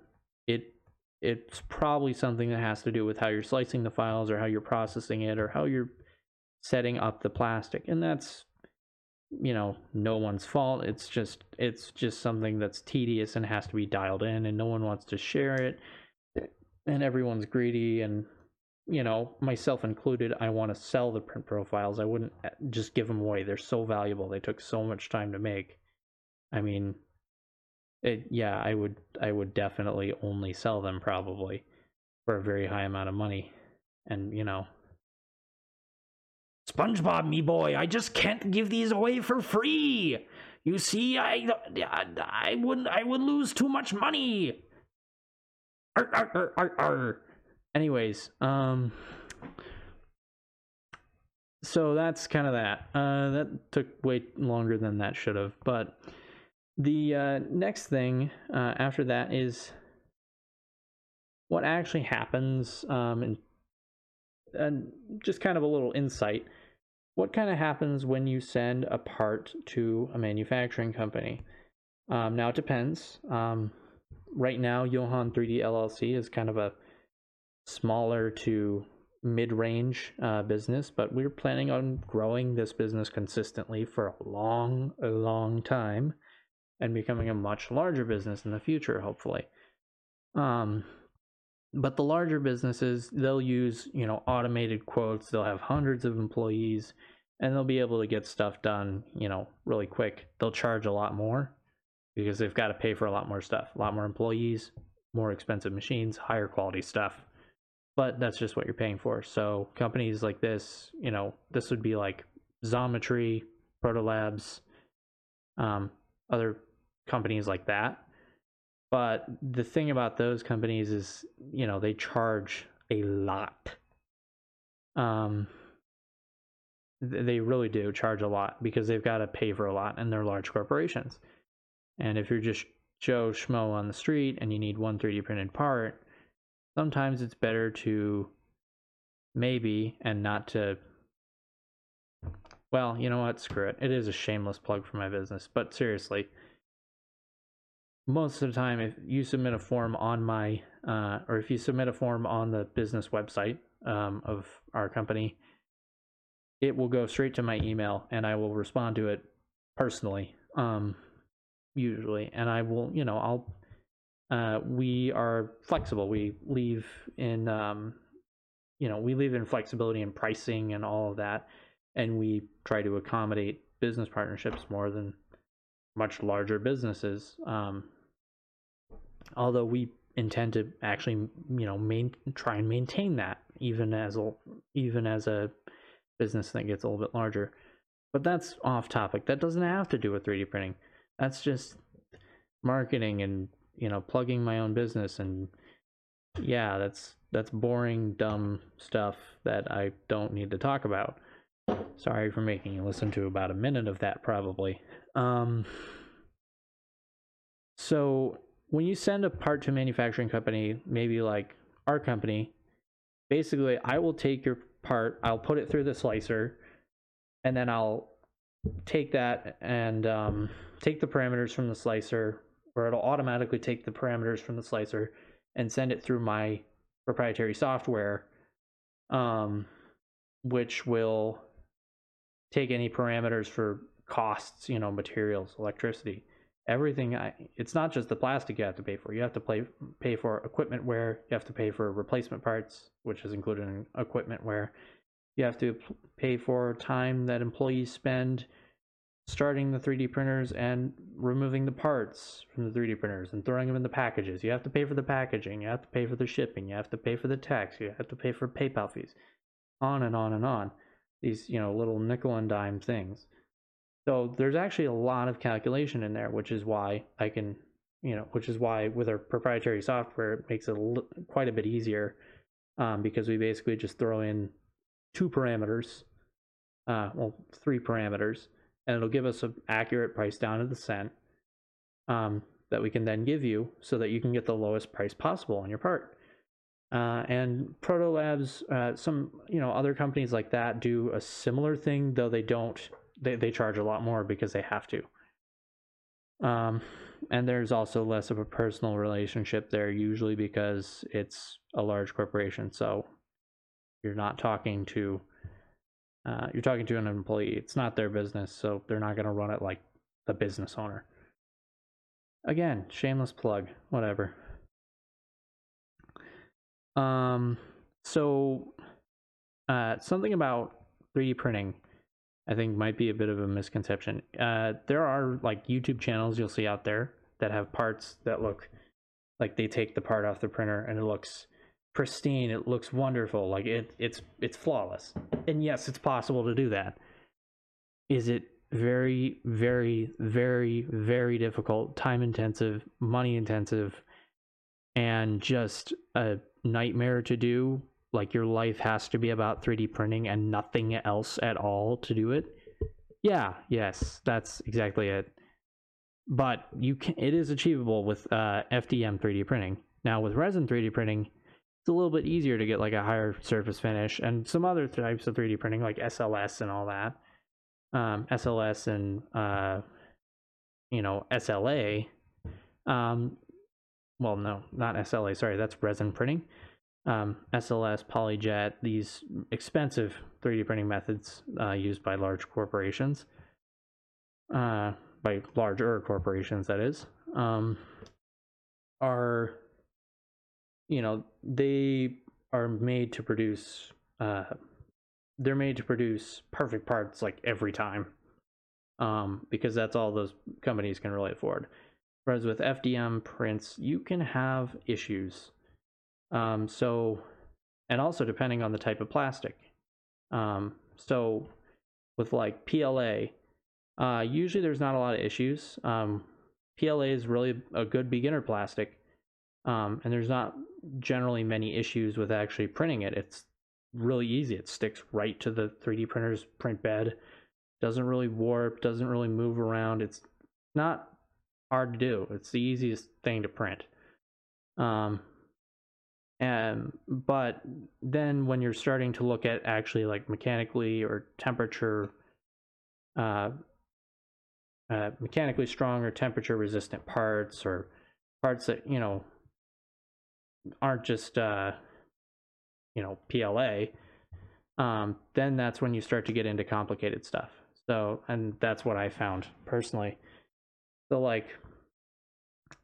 it it's probably something that has to do with how you're slicing the files or how you're processing it or how you're setting up the plastic. And that's you know no one's fault. It's just it's just something that's tedious and has to be dialed in and no one wants to share it. And everyone's greedy and you know myself included i want to sell the print profiles. I wouldn't uh, just give them away. They're so valuable. They took so much time to make. I mean it, yeah i would i would definitely only sell them probably for a very high amount of money and you know SpongeBob, me boy, I just can't give these away for free. You see, I, I, wouldn't. I would lose too much money. Arr, arr, arr, arr. Anyways, um, so that's kind of that. Uh, that took way longer than that should have. But the uh, next thing uh, after that is what actually happens, um, and, and just kind of a little insight what kind of happens when you send a part to a manufacturing company? Um, now it depends. Um, right now, Johann 3D LLC is kind of a smaller to mid-range uh, business, but we're planning on growing this business consistently for a long, a long time, and becoming a much larger business in the future, hopefully. Um, but the larger businesses they'll use you know automated quotes they'll have hundreds of employees and they'll be able to get stuff done you know really quick. They'll charge a lot more because they've got to pay for a lot more stuff a lot more employees more expensive machines higher quality stuff. But that's just what you're paying for. So companies like this you know this would be like xometry protolabs um, other companies like that but the thing about those companies is, you know, they charge a lot. Um, they really do charge a lot because they've got to pay for a lot and they're large corporations. And if you're just Joe Schmo on the street and you need one 3D printed part, sometimes it's better to maybe and not to. Well, you know what? Screw it. It is a shameless plug for my business, but seriously, most of the time, if you submit a form on my, uh, or if you submit a form on the business website um, of our company, it will go straight to my email and I will respond to it personally, um, usually. And I will, you know, I'll, uh, we are flexible. We leave in, um, you know, we leave in flexibility in pricing and all of that. And we try to accommodate business partnerships more than much larger businesses. Um, although we intend to actually you know main, try and maintain that even as a even as a business that gets a little bit larger. But that's off topic. That doesn't have to do with 3d printing. That's just marketing and you know plugging my own business and yeah that's that's boring dumb stuff that i don't need to talk about. Sorry for making you listen to about a minute of that probably. Um so when you send a part to a manufacturing company, maybe like our company, basically I will take your part, I'll put it through the slicer, and then I'll take that and um, take the parameters from the slicer, or it'll automatically take the parameters from the slicer and send it through my proprietary software, um, which will take any parameters for costs, you know, materials, electricity everything I, it's not just the plastic you have to pay for. You have to pay pay for equipment wear you have to pay for replacement parts which is included in equipment wear. You have to pay for time that employees spend starting the 3d printers and removing the parts from the 3d printers and throwing them in the packages. You have to pay for the packaging. You have to pay for the shipping. You have to pay for the tax. You have to pay for paypal fees. On and on and on. These you know little nickel and dime things so there's actually a lot of calculation in there, which is why I can, you know, which is why with our proprietary software, it makes it quite a bit easier um, because we basically just throw in two parameters, uh, well, three parameters, and it'll give us an accurate price down to the cent um, that we can then give you so that you can get the lowest price possible on your part. Uh, and Proto Labs, uh, some you know other companies like that do a similar thing, though they don't. They they charge a lot more because they have to. Um, and there's also less of a personal relationship there, usually because it's a large corporation. So you're not talking to uh, you're talking to an employee. It's not their business, so they're not going to run it like the business owner. Again, shameless plug, whatever. Um, so uh, something about 3D printing, I think, might be a bit of a misconception. Uh, there are like YouTube channels you'll see out there that have parts that look like they take the part off the printer and it looks pristine. It looks wonderful. Like it, it's it's flawless. And yes, it's possible to do that. Is it very, very, very, very difficult, time intensive, money intensive, and just a nightmare to do? Like your life has to be about 3D printing and nothing else at all to do it? Yeah, yes, that's exactly it. But you can, it is achievable with uh, FDM 3D printing. Now with resin 3D printing, it's a little bit easier to get like a higher surface finish and some other types of 3D printing like SLS and all that. Um, SLS and uh, you know SLA. Um, well, no, not SLA. Sorry, that's resin printing. Um, SLS, PolyJet, these expensive 3D printing methods uh, used by large corporations, uh, by larger corporations, that is, um, are, you know, they are made to produce, uh, they're made to produce perfect parts like every time, um, because that's all those companies can really afford. Whereas with FDM prints, you can have issues um, so, and also depending on the type of plastic. Um, so, with like PLA, uh, usually there's not a lot of issues. Um, PLA is really a good beginner plastic, um, and there's not generally many issues with actually printing it. It's really easy. It sticks right to the 3D printer's print bed. Doesn't really warp. Doesn't really move around. It's not hard to do. It's the easiest thing to print. Um, um, but then when you're starting to look at actually like mechanically or temperature, uh, uh, mechanically strong or temperature resistant parts or parts that, you know, aren't just, uh, you know, PLA, um, then that's when you start to get into complicated stuff. So, and that's what I found personally. So, like,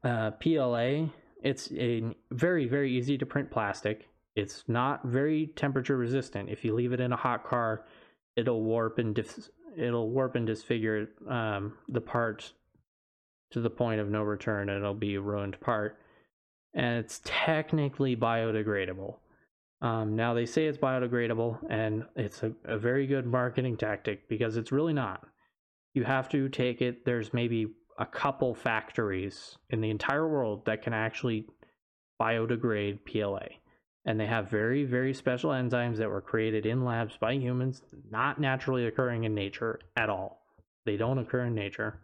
uh, PLA it's a very, very easy to print plastic. It's not very temperature resistant. If you leave it in a hot car, it'll warp and it'll warp and disfigure um, the part to the point of no return, it'll be a ruined part. And it's technically biodegradable. Um, now they say it's biodegradable, and it's a, a very good marketing tactic because it's really not. You have to take it. There's maybe a couple factories in the entire world that can actually biodegrade PLA. And they have very, very special enzymes that were created in labs by humans, not naturally occurring in nature at all. They don't occur in nature.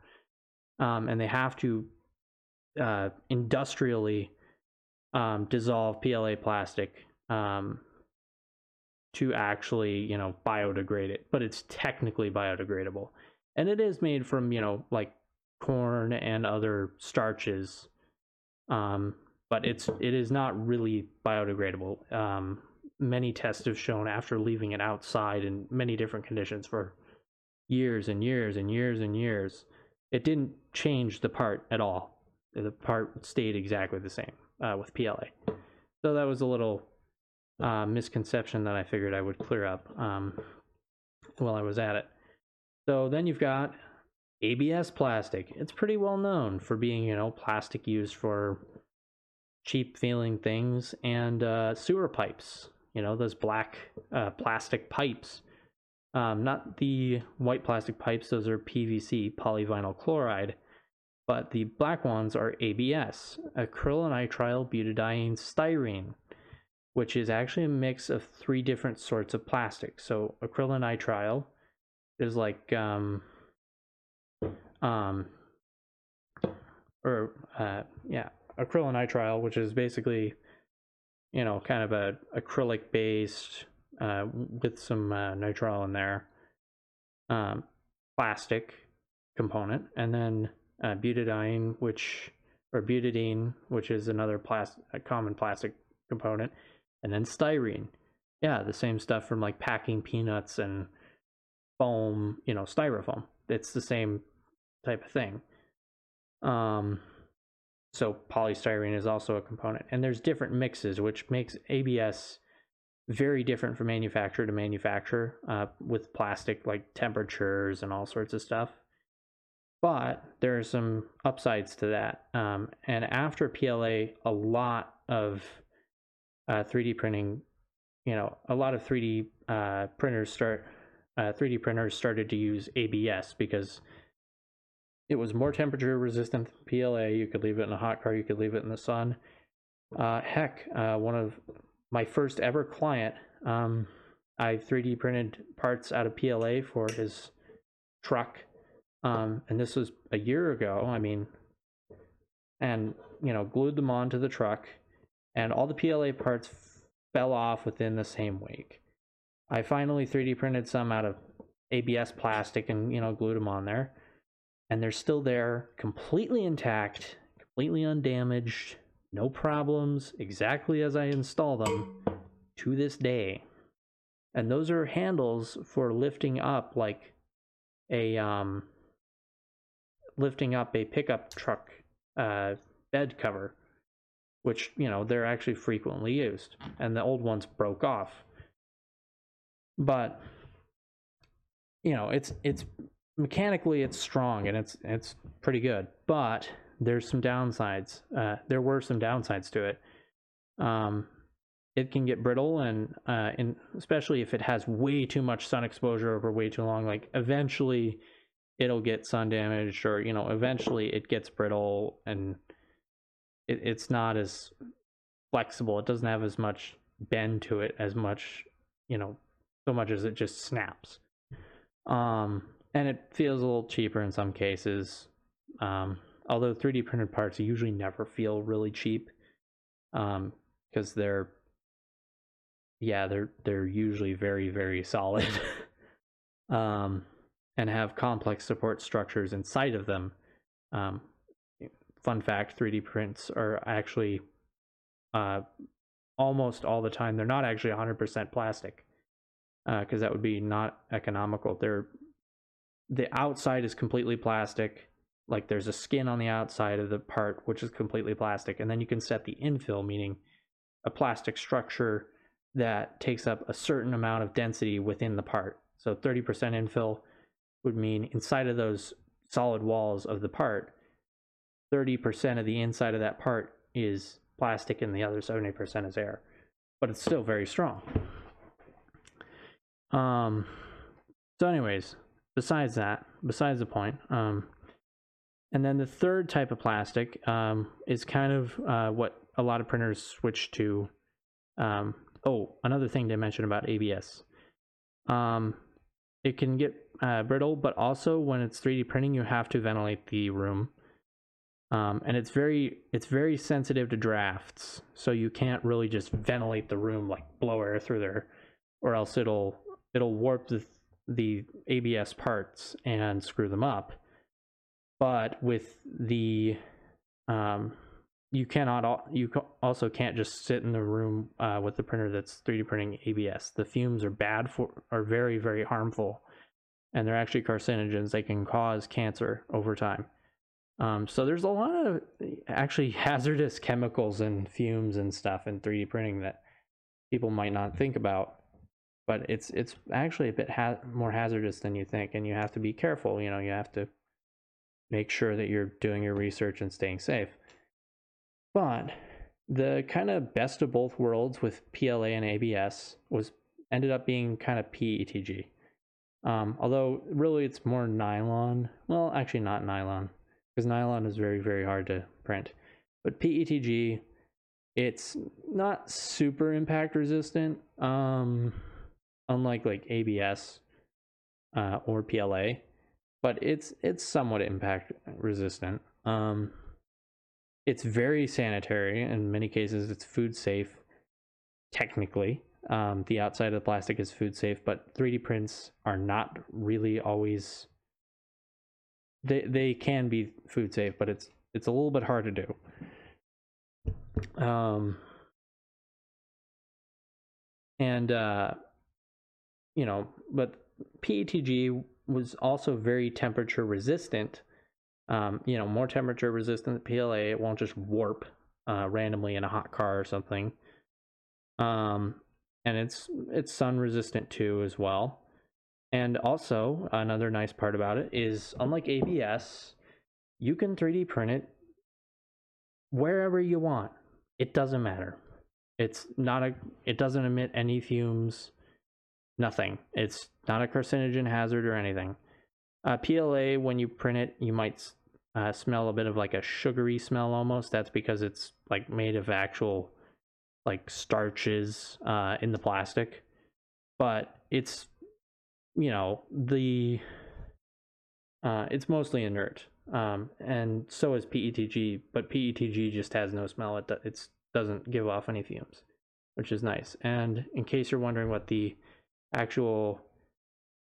Um, and they have to uh, industrially um, dissolve PLA plastic um, to actually, you know, biodegrade it. But it's technically biodegradable. And it is made from, you know, like corn and other starches. Um, but it's it is not really biodegradable. Um, many tests have shown after leaving it outside in many different conditions for years and years and years and years, it didn't change the part at all. The part stayed exactly the same uh, with PLA. So that was a little uh, misconception that I figured I would clear up um, while I was at it. So then you've got ABS plastic. It's pretty well known for being, you know, plastic used for cheap feeling things and uh, sewer pipes. You know, those black uh, plastic pipes. Um, not the white plastic pipes, those are PVC, polyvinyl chloride. But the black ones are ABS, acrylonitrile butadiene styrene. which is actually a mix of three different sorts of plastic. So acrylonitrile is like um um or uh yeah acrylonitrile, which is basically you know kind of a acrylic based uh, with some uh, nitrile in there um, plastic component, and then uh, butadiene, which or butadiene, which is another plastic, common plastic component, and then styrene. Yeah, the same stuff from like packing peanuts and foam, you know, styrofoam. It's the same type of thing. Um, so polystyrene is also a component, and there's different mixes, which makes ABS very different from manufacturer to manufacturer uh, with plastic like temperatures and all sorts of stuff. But there are some upsides to that. Um, and after PLA, a lot of uh, 3D printing, you know, a lot of 3D uh, printers start, 3D uh, printers started to use ABS because it was more temperature resistant than PLA. You could leave it in a hot car, you could leave it in the sun. Uh, heck, uh, one of my first ever client, um, I 3D printed parts out of PLA for his truck. Um, and this was a year ago. I mean, and you know, glued them onto the truck, and all the PLA parts fell off within the same week. I finally 3D printed some out of ABS plastic and you know glued them on there, and they're still there, completely intact, completely undamaged no problems, exactly as I install them to this day. And those are handles for lifting up like a um lifting up a pickup truck uh bed cover which you know they're actually frequently used and the old ones broke off but you know it's it's mechanically it's strong and it's it's pretty good but there's some downsides. Uh, there were some downsides to it. Um, it can get brittle, and uh, in, especially if it has way too much sun exposure over way too long, like eventually it'll get sun damaged, or you know, eventually it gets brittle, and it, it's not as flexible. It doesn't have as much bend to it as much, you know, so much as it just snaps. Um, and it feels a little cheaper in some cases. Um, although 3D printed parts usually never feel really cheap because um, they're yeah they're they're usually very very solid. Um, and have complex support structures inside of them. Um, fun fact 3d prints are actually uh, almost all the time they're not actually 100% plastic because uh, that would be not economical. They're the outside is completely plastic like there's a skin on the outside of the part which is completely plastic and then you can set the infill meaning a plastic structure that takes up a certain amount of density within the part. So 30% infill would mean inside of those solid walls of the part 30% of the inside of that part is plastic and the other 70% is air but it's still very strong. Um so anyways besides that besides the point um and then the third type of plastic um, is kind of uh, what a lot of printers switch to. Um, oh, another thing to mention about ABS. Um, it can get uh, brittle, but also when it's 3D printing, you have to ventilate the room. Um, and it's very it's very sensitive to drafts, so you can't really just ventilate the room like blow air through there, or else it'll it'll warp the the ABS parts and screw them up but with the um, you cannot you also can't just sit in the room uh, with the printer that's 3D printing ABS. The fumes are bad for are very very harmful, and they're actually carcinogens. They can cause cancer over time. Um, so there's a lot of actually hazardous chemicals and fumes and stuff in 3D printing that people might not think about. But it's it's actually a bit ha- more hazardous than you think, and you have to be careful. You know, you have to make sure that you're doing your research and staying safe. But the kind of best of both worlds with PLA and ABS was ended up being kind of PETG. Um, although really it's more nylon. Well, actually not nylon because nylon is very very hard to print. But PETG it's not super impact resistant, um, unlike like ABS uh, or PLA, but it's it's somewhat impact resistant. Um, it's very sanitary. In many cases, it's food safe. Technically, um, the outside of the plastic is food safe, but 3D prints are not really always. They they can be food safe, but it's it's a little bit hard to do. Um, and uh, you know, but PETG was also very temperature resistant. Um, you know, more temperature resistant than PLA. It won't just warp uh, randomly in a hot car or something. Um, and it's it's sun resistant too as well. And also another nice part about it is unlike ABS, you can 3D print it wherever you want. It doesn't matter. It's not a it doesn't emit any fumes, nothing. It's not a carcinogen hazard or anything. Uh, PLA when you print it, you might uh, smell a bit of like a sugary smell almost. That's because it's like made of actual like starches uh, in the plastic. But it's you know the uh, it's mostly inert, um, and so is PETG. But PETG just has no smell. It it doesn't give off any fumes, which is nice. And in case you're wondering what the actual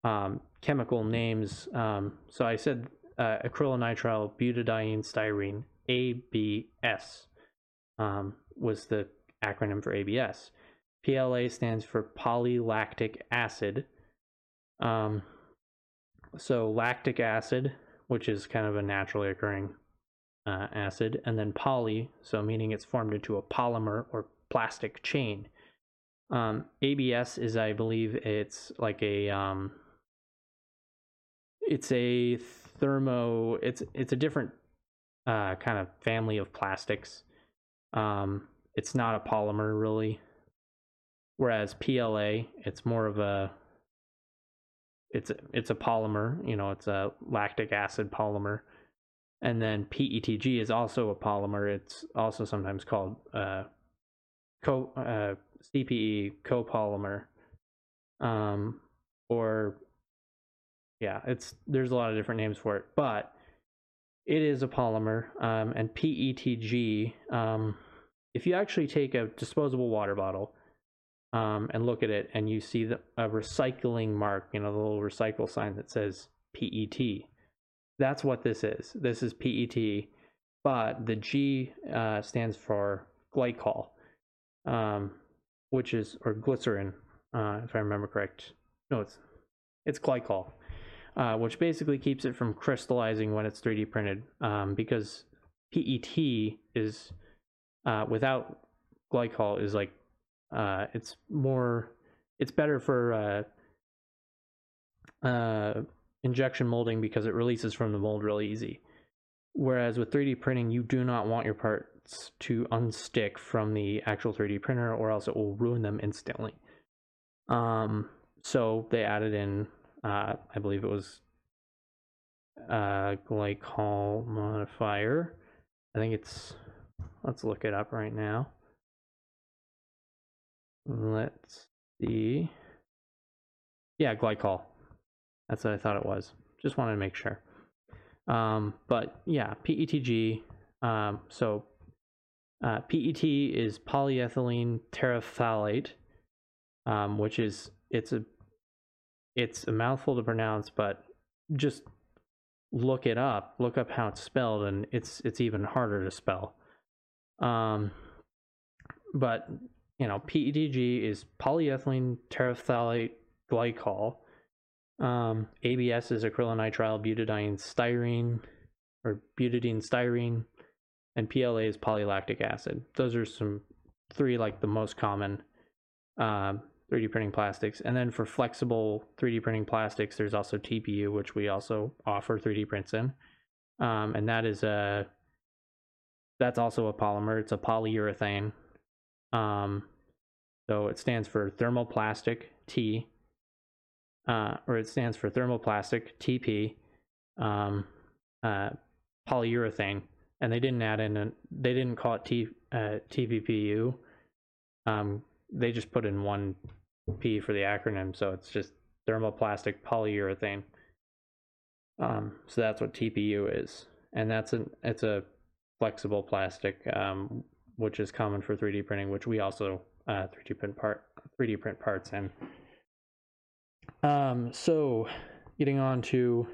um, chemical names, um, so I said uh, acrylonitrile butadiene styrene ABS um, was the acronym for ABS. PLA stands for polylactic acid. Um, so lactic acid, which is kind of a naturally occurring uh, acid, and then poly, so meaning it's formed into a polymer or plastic chain. Um, ABS is, I believe, it's like a um, it's a thermo. It's it's a different uh, kind of family of plastics. Um, it's not a polymer really. Whereas PLA, it's more of a it's a, it's a polymer, you know, it's a lactic acid polymer. And then PETG is also a polymer. It's also sometimes called uh, co uh, CPE copolymer. Um, or yeah, it's there's a lot of different names for it, but it is a polymer. Um, and PETG, um, if you actually take a disposable water bottle um, and look at it, and you see the, a recycling mark, you know, the little recycle sign that says PET. That's what this is. This is PET, but the G uh, stands for glycol, um, which is or glycerin, uh, if I remember correct. No, it's it's glycol, uh, which basically keeps it from crystallizing when it's 3D printed, um, because PET is uh, without glycol is like uh, it's more it's better for uh, uh, injection molding because it releases from the mold really easy. Whereas with 3D printing, you do not want your parts to unstick from the actual 3D printer, or else it will ruin them instantly. Um, so they added in, uh, I believe it was uh, glycol modifier. I think it's Let's look it up right now. Let's see. Yeah, glycol. That's what I thought it was. Just wanted to make sure. Um, but yeah, PETG. Um, so uh, PET is polyethylene terephthalate, um, which is it's a it's a mouthful to pronounce, but just look it up. Look up how it's spelled, and it's it's even harder to spell. Um, but you know, PETG is polyethylene terephthalate glycol. Um, ABS is acrylonitrile butadiene styrene or butadiene styrene, and PLA is polylactic acid. Those are some three like the most common uh, 3D printing plastics. And then for flexible 3D printing plastics, there's also TPU, which we also offer 3D prints in, um, and that is a that's also a polymer. It's a polyurethane. Um, so it stands for thermoplastic T, uh, or it stands for thermoplastic TP, um, uh, polyurethane. And they didn't add in, a, they didn't call it T, uh, TPPU. Um, they just put in one P for the acronym, so it's just thermoplastic polyurethane. Um, so that's what TPU is, and that's an it's a flexible plastic, um, which is common for 3D printing, which we also uh, 3D print part 3D print parts in. Um, so getting on to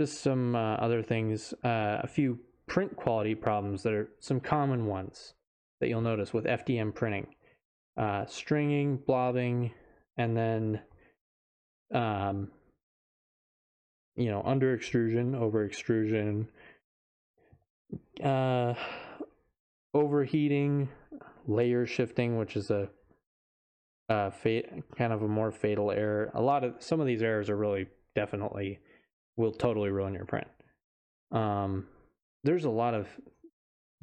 just some uh, other things, uh, a few print quality problems that are some common ones that you'll notice with FDM printing. Uh, stringing, blobbing, and then um, you know, under extrusion, over extrusion, uh, overheating, layer shifting, which is a, a fa- kind of a more fatal error. A lot of some of these errors are really definitely will totally ruin your print. Um, there's a lot of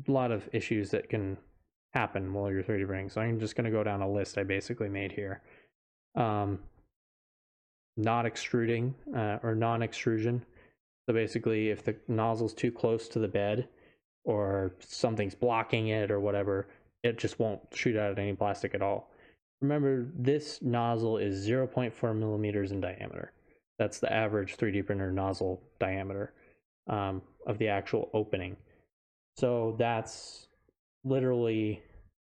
lot of issues that can happen while you're 3D printing. So I'm just going to go down a list I basically made here. Um, not extruding uh, or non-extrusion. So basically, if the nozzle's too close to the bed or something's blocking it or whatever, it just won't shoot out any plastic at all. Remember, this nozzle is 0.4 millimeters in diameter. That's the average 3D printer nozzle diameter um, of the actual opening. So that's literally,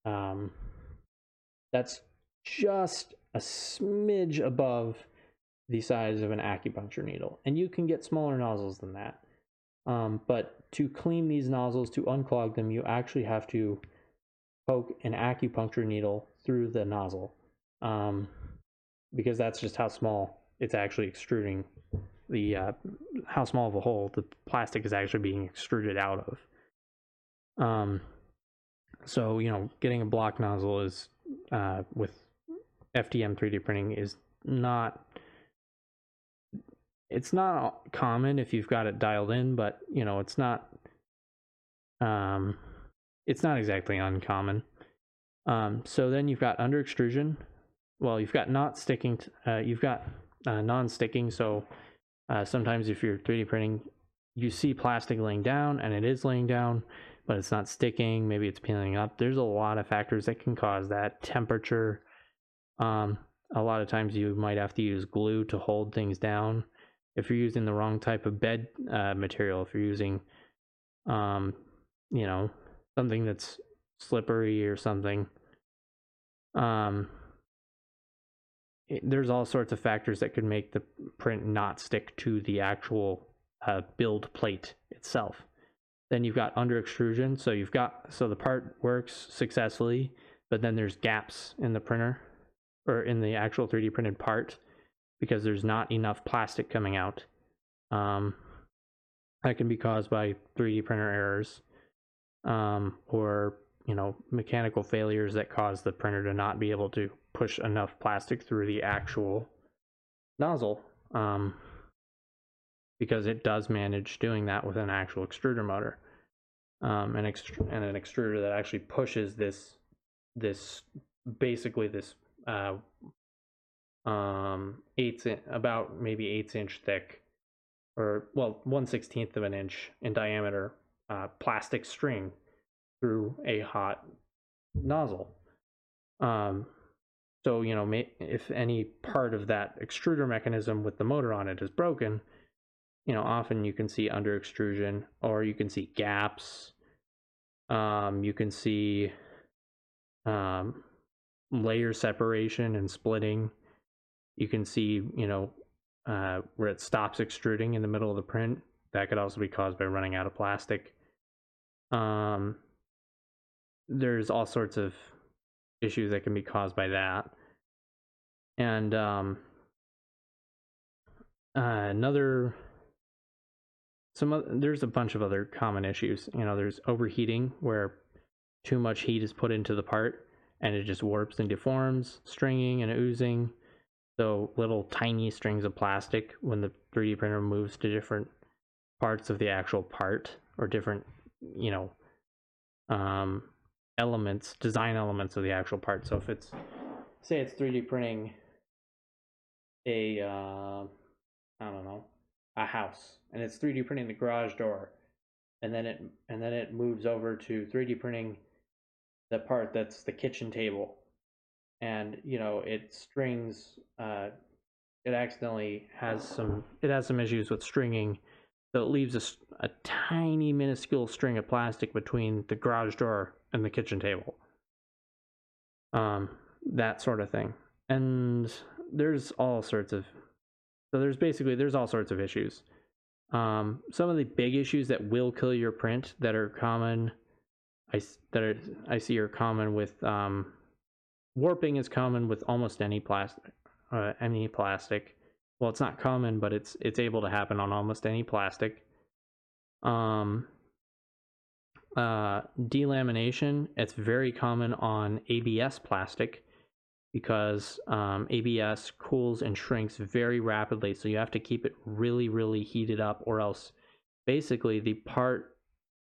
um, that's just a smidge above the size of an acupuncture needle. And you can get smaller nozzles than that. Um, but to clean these nozzles, to unclog them, you actually have to poke an acupuncture needle through the nozzle um, because that's just how small it's actually extruding the uh, how small of a hole the plastic is actually being extruded out of. Um, so you know, getting a block nozzle is uh, with FDM 3D printing is not it's not common if you've got it dialed in, but you know, it's not um it's not exactly uncommon. Um, so then you've got under extrusion. Well, you've got not sticking. uh, you've got uh, non-sticking. So uh, sometimes if you're 3D printing, you see plastic laying down, and it is laying down, but it's not sticking. Maybe it's peeling up. There's a lot of factors that can cause that. Temperature. Um, a lot of times you might have to use glue to hold things down if you're using the wrong type of bed uh, material, if you're using, um, you know, something that's slippery or something, um, there's all sorts of factors that could make the print not stick to the actual uh, build plate itself. Then you've got under extrusion, so you've got so the part works successfully, but then there's gaps in the printer or in the actual 3D printed part because there's not enough plastic coming out. Um, that can be caused by 3D printer errors um, or you know mechanical failures that cause the printer to not be able to push enough plastic through the actual nozzle um, because it does manage doing that with an actual extruder motor um, an ext- and an extruder that actually pushes this this basically this uh, um, eighths in, about maybe eighths inch thick, or well, one sixteenth of an inch in diameter uh, plastic string through a hot nozzle. Um, so you know, if any part of that extruder mechanism with the motor on it is broken, you know, often you can see under extrusion, or you can see gaps. Um, you can see um, layer separation and splitting you can see, you know, uh, where it stops extruding in the middle of the print. That could also be caused by running out of plastic. Um, there's all sorts of issues that can be caused by that. And um, uh, another, some other, there's a bunch of other common issues. You know, there's overheating where too much heat is put into the part and it just warps and deforms, stringing and oozing so little tiny strings of plastic when the 3D printer moves to different parts of the actual part or different, you know, um, elements, design elements of the actual part. So if it's, say it's 3D printing a, uh, I don't know, a house, and it's 3D printing the garage door, and then it and then it moves over to 3D printing the part that's the kitchen table, and you know it strings. Uh, it accidentally has some. It has some issues with stringing, so it leaves a, a tiny minuscule string of plastic between the garage door and the kitchen table. Um, that sort of thing, and there's all sorts of. So there's basically there's all sorts of issues. Um, some of the big issues that will kill your print that are common, I that are, I see are common with um, warping is common with almost any plastic, uh, any plastic. Well, it's not common, but it's it's able to happen on almost any plastic. Um, uh, delamination, it's very common on ABS plastic because um, ABS cools and shrinks very rapidly. So you have to keep it really, really heated up, or else basically the part,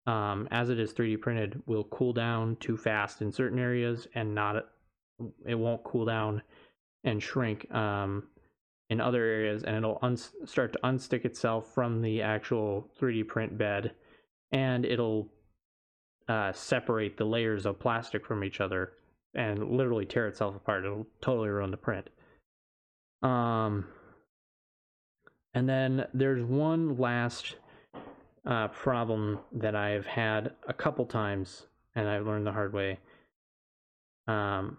um, as it is 3D printed, will cool down too fast in certain areas and not, it won't cool down and shrink um, in other areas, and it'll un- start to unstick itself from the actual 3D print bed, and it'll uh, separate the layers of plastic from each other and literally tear itself apart. It'll totally ruin the print. Um, and then there's one last uh, problem that I've had a couple times, and I've learned the hard way. Um,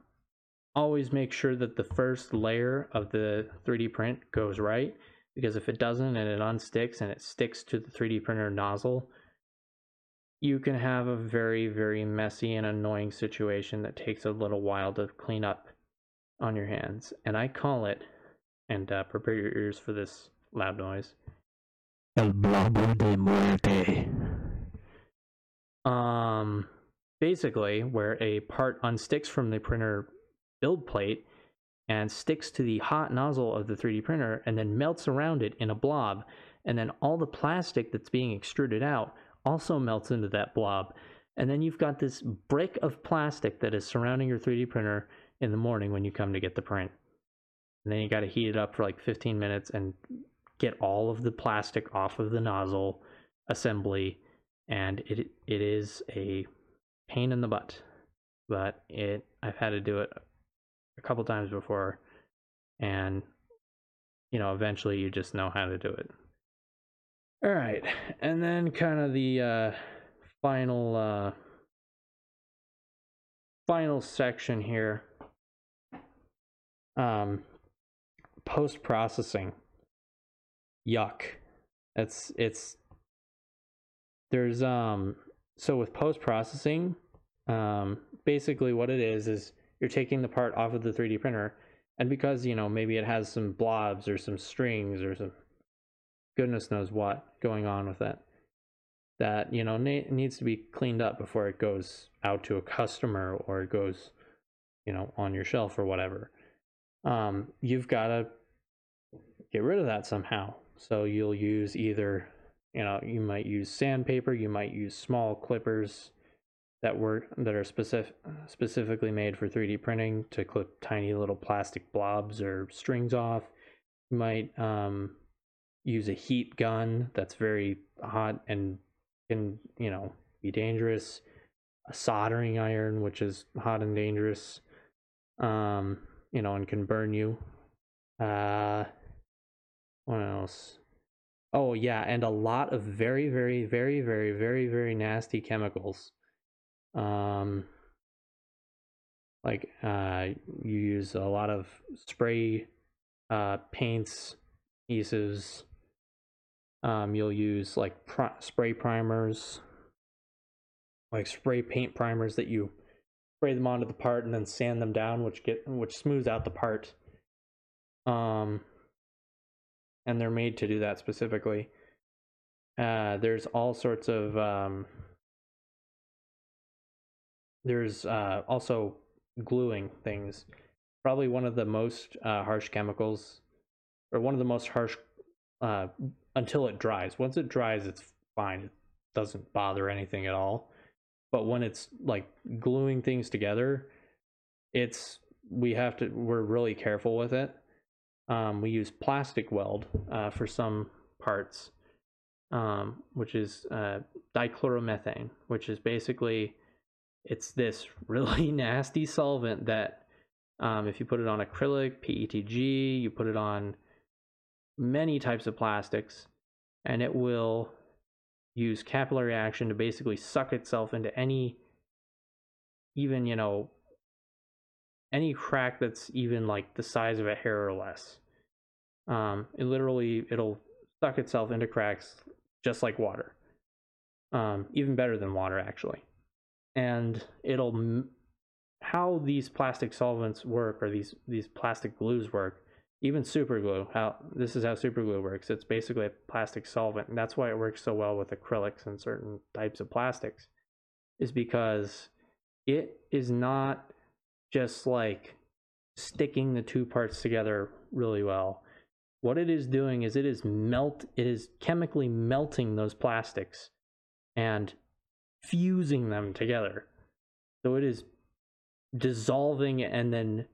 always make sure that the first layer of the 3D print goes right, because if it doesn't and it unsticks and it sticks to the 3D printer nozzle, you can have a very, very messy and annoying situation that takes a little while to clean up on your hands. And I call it, and uh, prepare your ears for this loud noise El Blobo de Muerte. Um, basically, where a part unsticks from the printer build plate and sticks to the hot nozzle of the 3D printer and then melts around it in a blob. And then all the plastic that's being extruded out also melts into that blob. And then you've got this brick of plastic that is surrounding your 3D printer in the morning when you come to get the print. And then you got to heat it up for like 15 minutes and get all of the plastic off of the nozzle assembly. And it it is a pain in the butt, but it I've had to do it a couple times before, and you know eventually you just know how to do it. All right, and then kind of the uh, final uh, final section here. Um, post processing. Yuck. It's it's there's um so with post processing, um basically what it is is you're taking the part off of the 3D printer, and because you know maybe it has some blobs or some strings or some goodness knows what going on with it that you know ne- needs to be cleaned up before it goes out to a customer or it goes you know on your shelf or whatever. Um, you've got to get rid of that somehow. So you'll use either you know you might use sandpaper you might use small clippers that work that are specific specifically made for 3d printing to clip tiny little plastic blobs or strings off. You might um, use a heat gun that's very hot and can you know be dangerous. A soldering iron which is hot and dangerous um you know and can burn you. Uh what else? Oh yeah and a lot of very very very very very very nasty chemicals. Um like uh you use a lot of spray uh paints adhesives um, you'll use like pr- spray primers, like spray paint primers that you spray them onto the part and then sand them down, which get which smooths out the part. Um, and they're made to do that specifically. Uh, there's all sorts of um, there's uh, also gluing things. Probably one of the most uh, harsh chemicals, or one of the most harsh uh, until it dries. Once it dries, it's fine. It doesn't bother anything at all. But when it's like gluing things together, it's we have to we're really careful with it. Um, we use plastic weld uh, for some parts, um, which is uh, dichloromethane, which is basically it's this really nasty solvent that um, if you put it on acrylic, PETG, you put it on many types of plastics, and it will use capillary action to basically suck itself into any, even, you know, any crack that's even like the size of a hair or less. Um, it literally, it'll suck itself into cracks just like water. Um, even better than water, actually. And it'll, how these plastic solvents work, or these, these plastic glues work, even super glue how this is how super glue works. It's basically a plastic solvent and that's why it works so well with acrylics and certain types of plastics is because it is not just like sticking the two parts together really well. What it is doing is it is melt it is chemically melting those plastics and fusing them together. So it is dissolving and then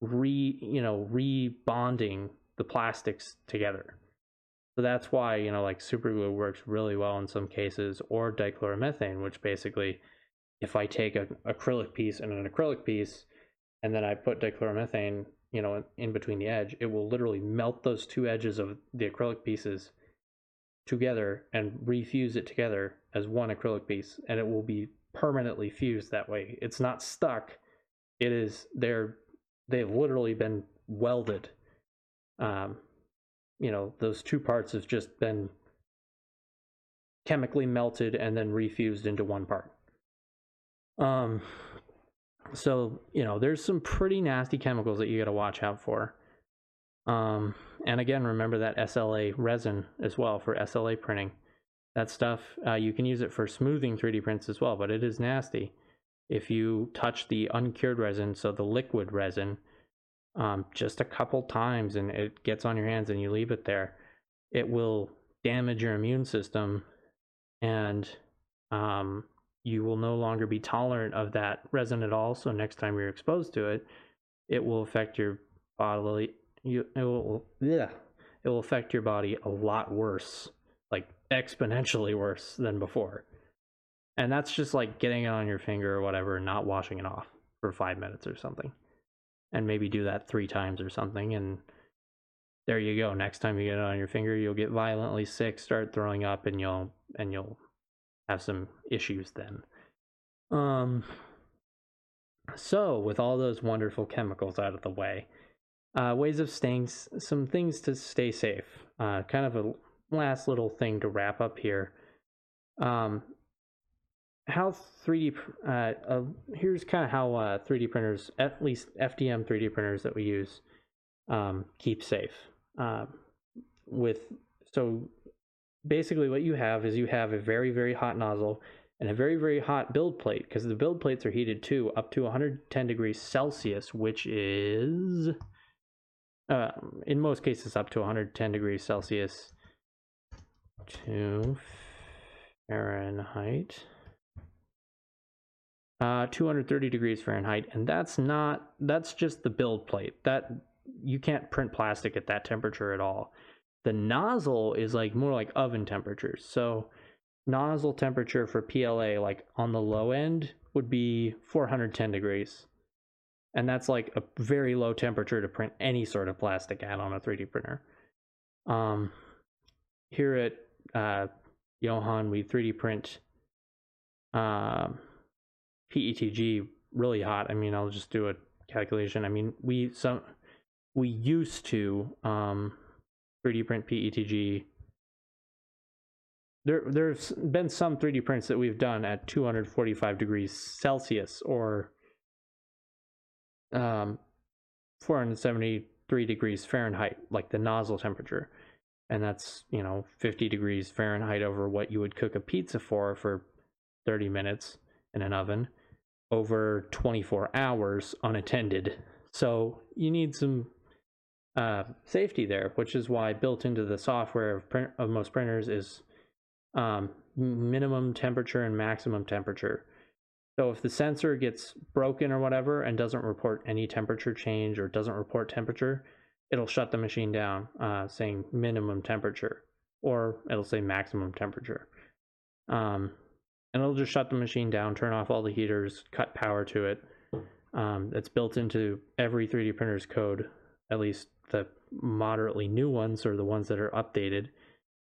re you know rebonding the plastics together. So that's why you know like super glue works really well in some cases or dichloromethane which basically if i take an acrylic piece and an acrylic piece and then i put dichloromethane you know in between the edge it will literally melt those two edges of the acrylic pieces together and refuse it together as one acrylic piece and it will be permanently fused that way. It's not stuck. It is they're they've literally been welded. Um, you know, those two parts have just been chemically melted and then refused into one part. Um, so you know, there's some pretty nasty chemicals that you got to watch out for. Um, and again, remember that SLA resin as well for SLA printing. That stuff uh, you can use it for smoothing 3D prints as well, but it is nasty if you touch the uncured resin, so the liquid resin, um, just a couple times and it gets on your hands and you leave it there, it will damage your immune system and um, you will no longer be tolerant of that resin at all. So next time you're exposed to it, it will affect your bodily. You it will yeah, it will affect your body a lot worse, like exponentially worse than before. And that's just like getting it on your finger or whatever and not washing it off for five minutes or something. And maybe do that three times or something. And there you go. Next time you get it on your finger, you'll get violently sick, start throwing up, and you'll and you'll have some issues then. Um so with all those wonderful chemicals out of the way, uh, ways of staying some things to stay safe. Uh, kind of a last little thing to wrap up here. Um, how 3D, uh, uh, here's kind of how uh, 3D printers, at least FDM 3D printers that we use, um, keep safe. Um, with so basically, what you have is you have a very very hot nozzle and a very very hot build plate because the build plates are heated too up to 110 degrees Celsius, which is uh, in most cases up to 110 degrees Celsius to Fahrenheit uh, 230 degrees Fahrenheit, and that's not that's just the build plate. That you can't print plastic at that temperature at all. The nozzle is like more like oven temperatures. So nozzle temperature for PLA, like on the low end, would be 410 degrees. And that's like a very low temperature to print any sort of plastic at on a 3D printer. Um, here at uh, Johann, we 3D print um, PETG really hot. I mean, I'll just do a calculation. I mean, we some we used to um 3D print PETG. There there's been some 3D prints that we've done at 245 degrees Celsius or um 473 degrees Fahrenheit, like the nozzle temperature. And that's, you know, 50 degrees Fahrenheit over what you would cook a pizza for for 30 minutes in an oven over 24 hours unattended. So you need some uh, safety there, which is why built into the software of, print, of most printers is um, minimum temperature and maximum temperature. So if the sensor gets broken or whatever and doesn't report any temperature change or doesn't report temperature, it'll shut the machine down uh, saying minimum temperature or it'll say maximum temperature. Um, and it'll just shut the machine down, turn off all the heaters, cut power to it. Um, it's built into every 3D printer's code, at least the moderately new ones or the ones that are updated.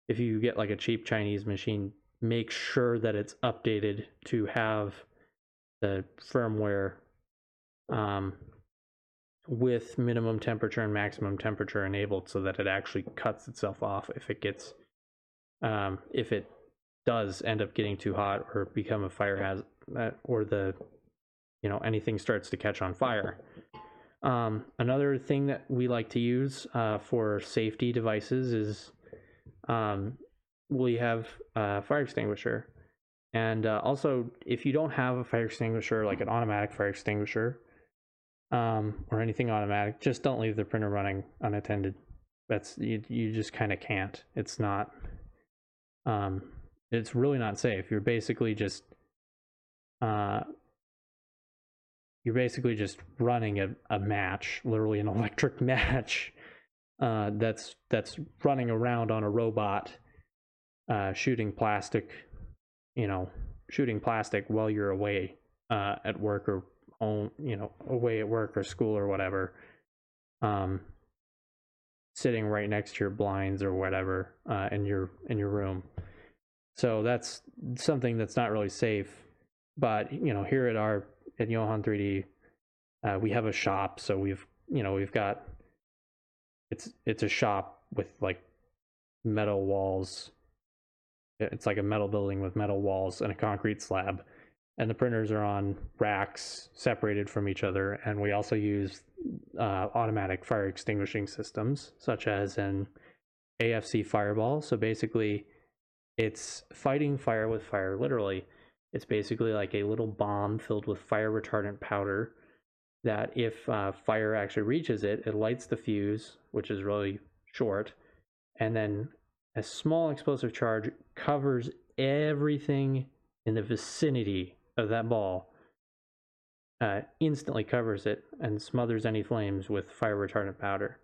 If you get like a cheap Chinese machine, make sure that it's updated to have the firmware um, with minimum temperature and maximum temperature enabled so that it actually cuts itself off if it gets um, if it does end up getting too hot or become a fire hazard uh, or the you know anything starts to catch on fire um, another thing that we like to use uh, for safety devices is um, we have a fire extinguisher and uh, also if you don't have a fire extinguisher like an automatic fire extinguisher um, or anything automatic, just don't leave the printer running unattended. That's you. You just kind of can't. It's not. Um, it's really not safe. You're basically just. Uh, you're basically just running a, a match, literally an electric match. Uh, that's that's running around on a robot, uh, shooting plastic, you know, shooting plastic while you're away uh, at work or home, you know, away at work or school or whatever, um, sitting right next to your blinds or whatever uh, in your in your room. So that's something that's not really safe. But you know, here at our at Johann 3D, uh, we have a shop, so we've you know we've got it's it's a shop with like metal walls. It's like a metal building with metal walls and a concrete slab and the printers are on racks separated from each other. And we also use uh, automatic fire extinguishing systems, such as an AFC Fireball. So basically, it's fighting fire with fire, literally. It's basically like a little bomb filled with fire retardant powder that if uh, fire actually reaches it, it lights the fuse, which is really short, and then a small explosive charge covers everything in the vicinity of that ball uh, instantly covers it and smothers any flames with fire retardant powder.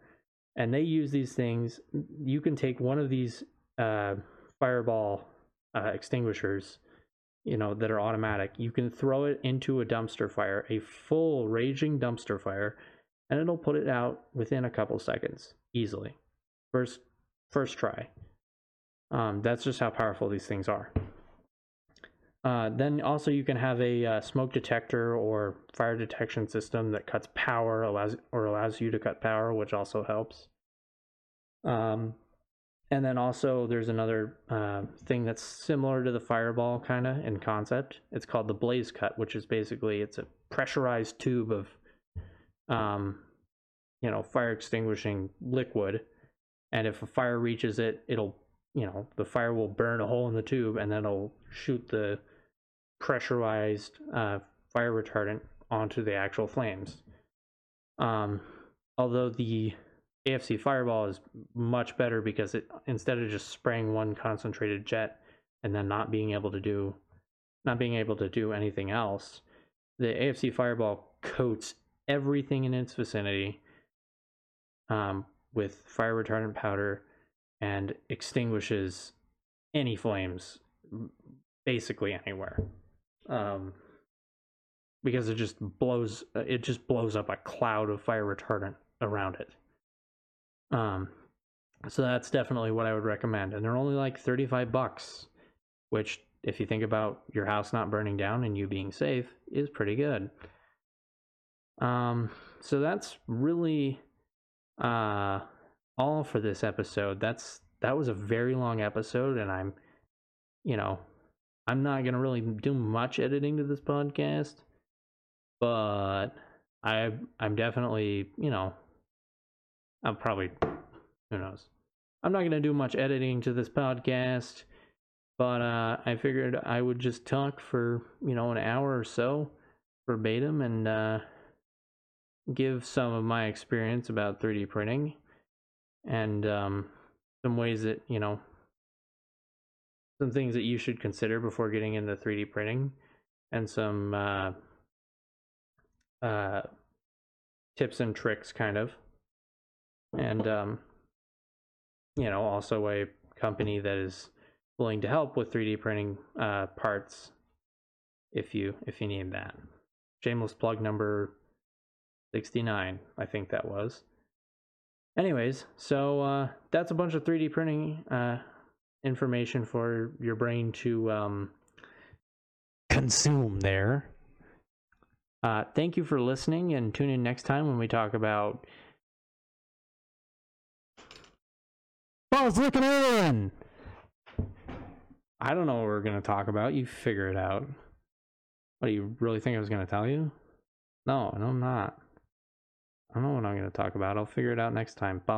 And they use these things. You can take one of these uh, fireball uh, extinguishers, you know, that are automatic. You can throw it into a dumpster fire, a full raging dumpster fire, and it'll put it out within a couple seconds easily. First, first try. Um, that's just how powerful these things are. Uh, then also you can have a uh, smoke detector or fire detection system that cuts power allows or allows you to cut power, which also helps. Um, and then also there's another uh, thing that's similar to the fireball kind of in concept. It's called the BlazeCut, which is basically it's a pressurized tube of, um, you know, fire extinguishing liquid, and if a fire reaches it, it'll you know the fire will burn a hole in the tube and then it'll shoot the pressurized uh, fire retardant onto the actual flames. Um, although the AFC Fireball is much better because it instead of just spraying one concentrated jet and then not being able to do not being able to do anything else, the AFC Fireball coats everything in its vicinity um, with fire retardant powder and extinguishes any flames basically anywhere um, because it just blows it just blows up a cloud of fire retardant around it. Um, so that's definitely what I would recommend, and they're only like thirty five bucks, which if you think about your house not burning down and you being safe is pretty good. Um, so that's really uh all for this episode. That's that was a very long episode, and I'm, you know, I'm not gonna really do much editing to this podcast, but I I'm definitely you know I'll probably who knows I'm not gonna do much editing to this podcast, but uh, I figured I would just talk for you know an hour or so verbatim and uh, give some of my experience about 3D printing and um, some ways that you know some things that you should consider before getting into 3D printing and some uh, uh, tips and tricks, kind of. And, um, you know, also a company that is willing to help with 3D printing uh, parts if you if you need that. Shameless plug number 69, I think that was. Anyways, so uh, that's a bunch of 3D printing uh, information for your brain to um, consume there. Uh, thank you for listening and tune in next time when we talk about. Buzz looking in! I don't know what we're to talk about. You figure it out. What do you really think I was to tell you? No, no, I'm not. I don't know what I'm to talk about. I'll figure it out next time. Bye.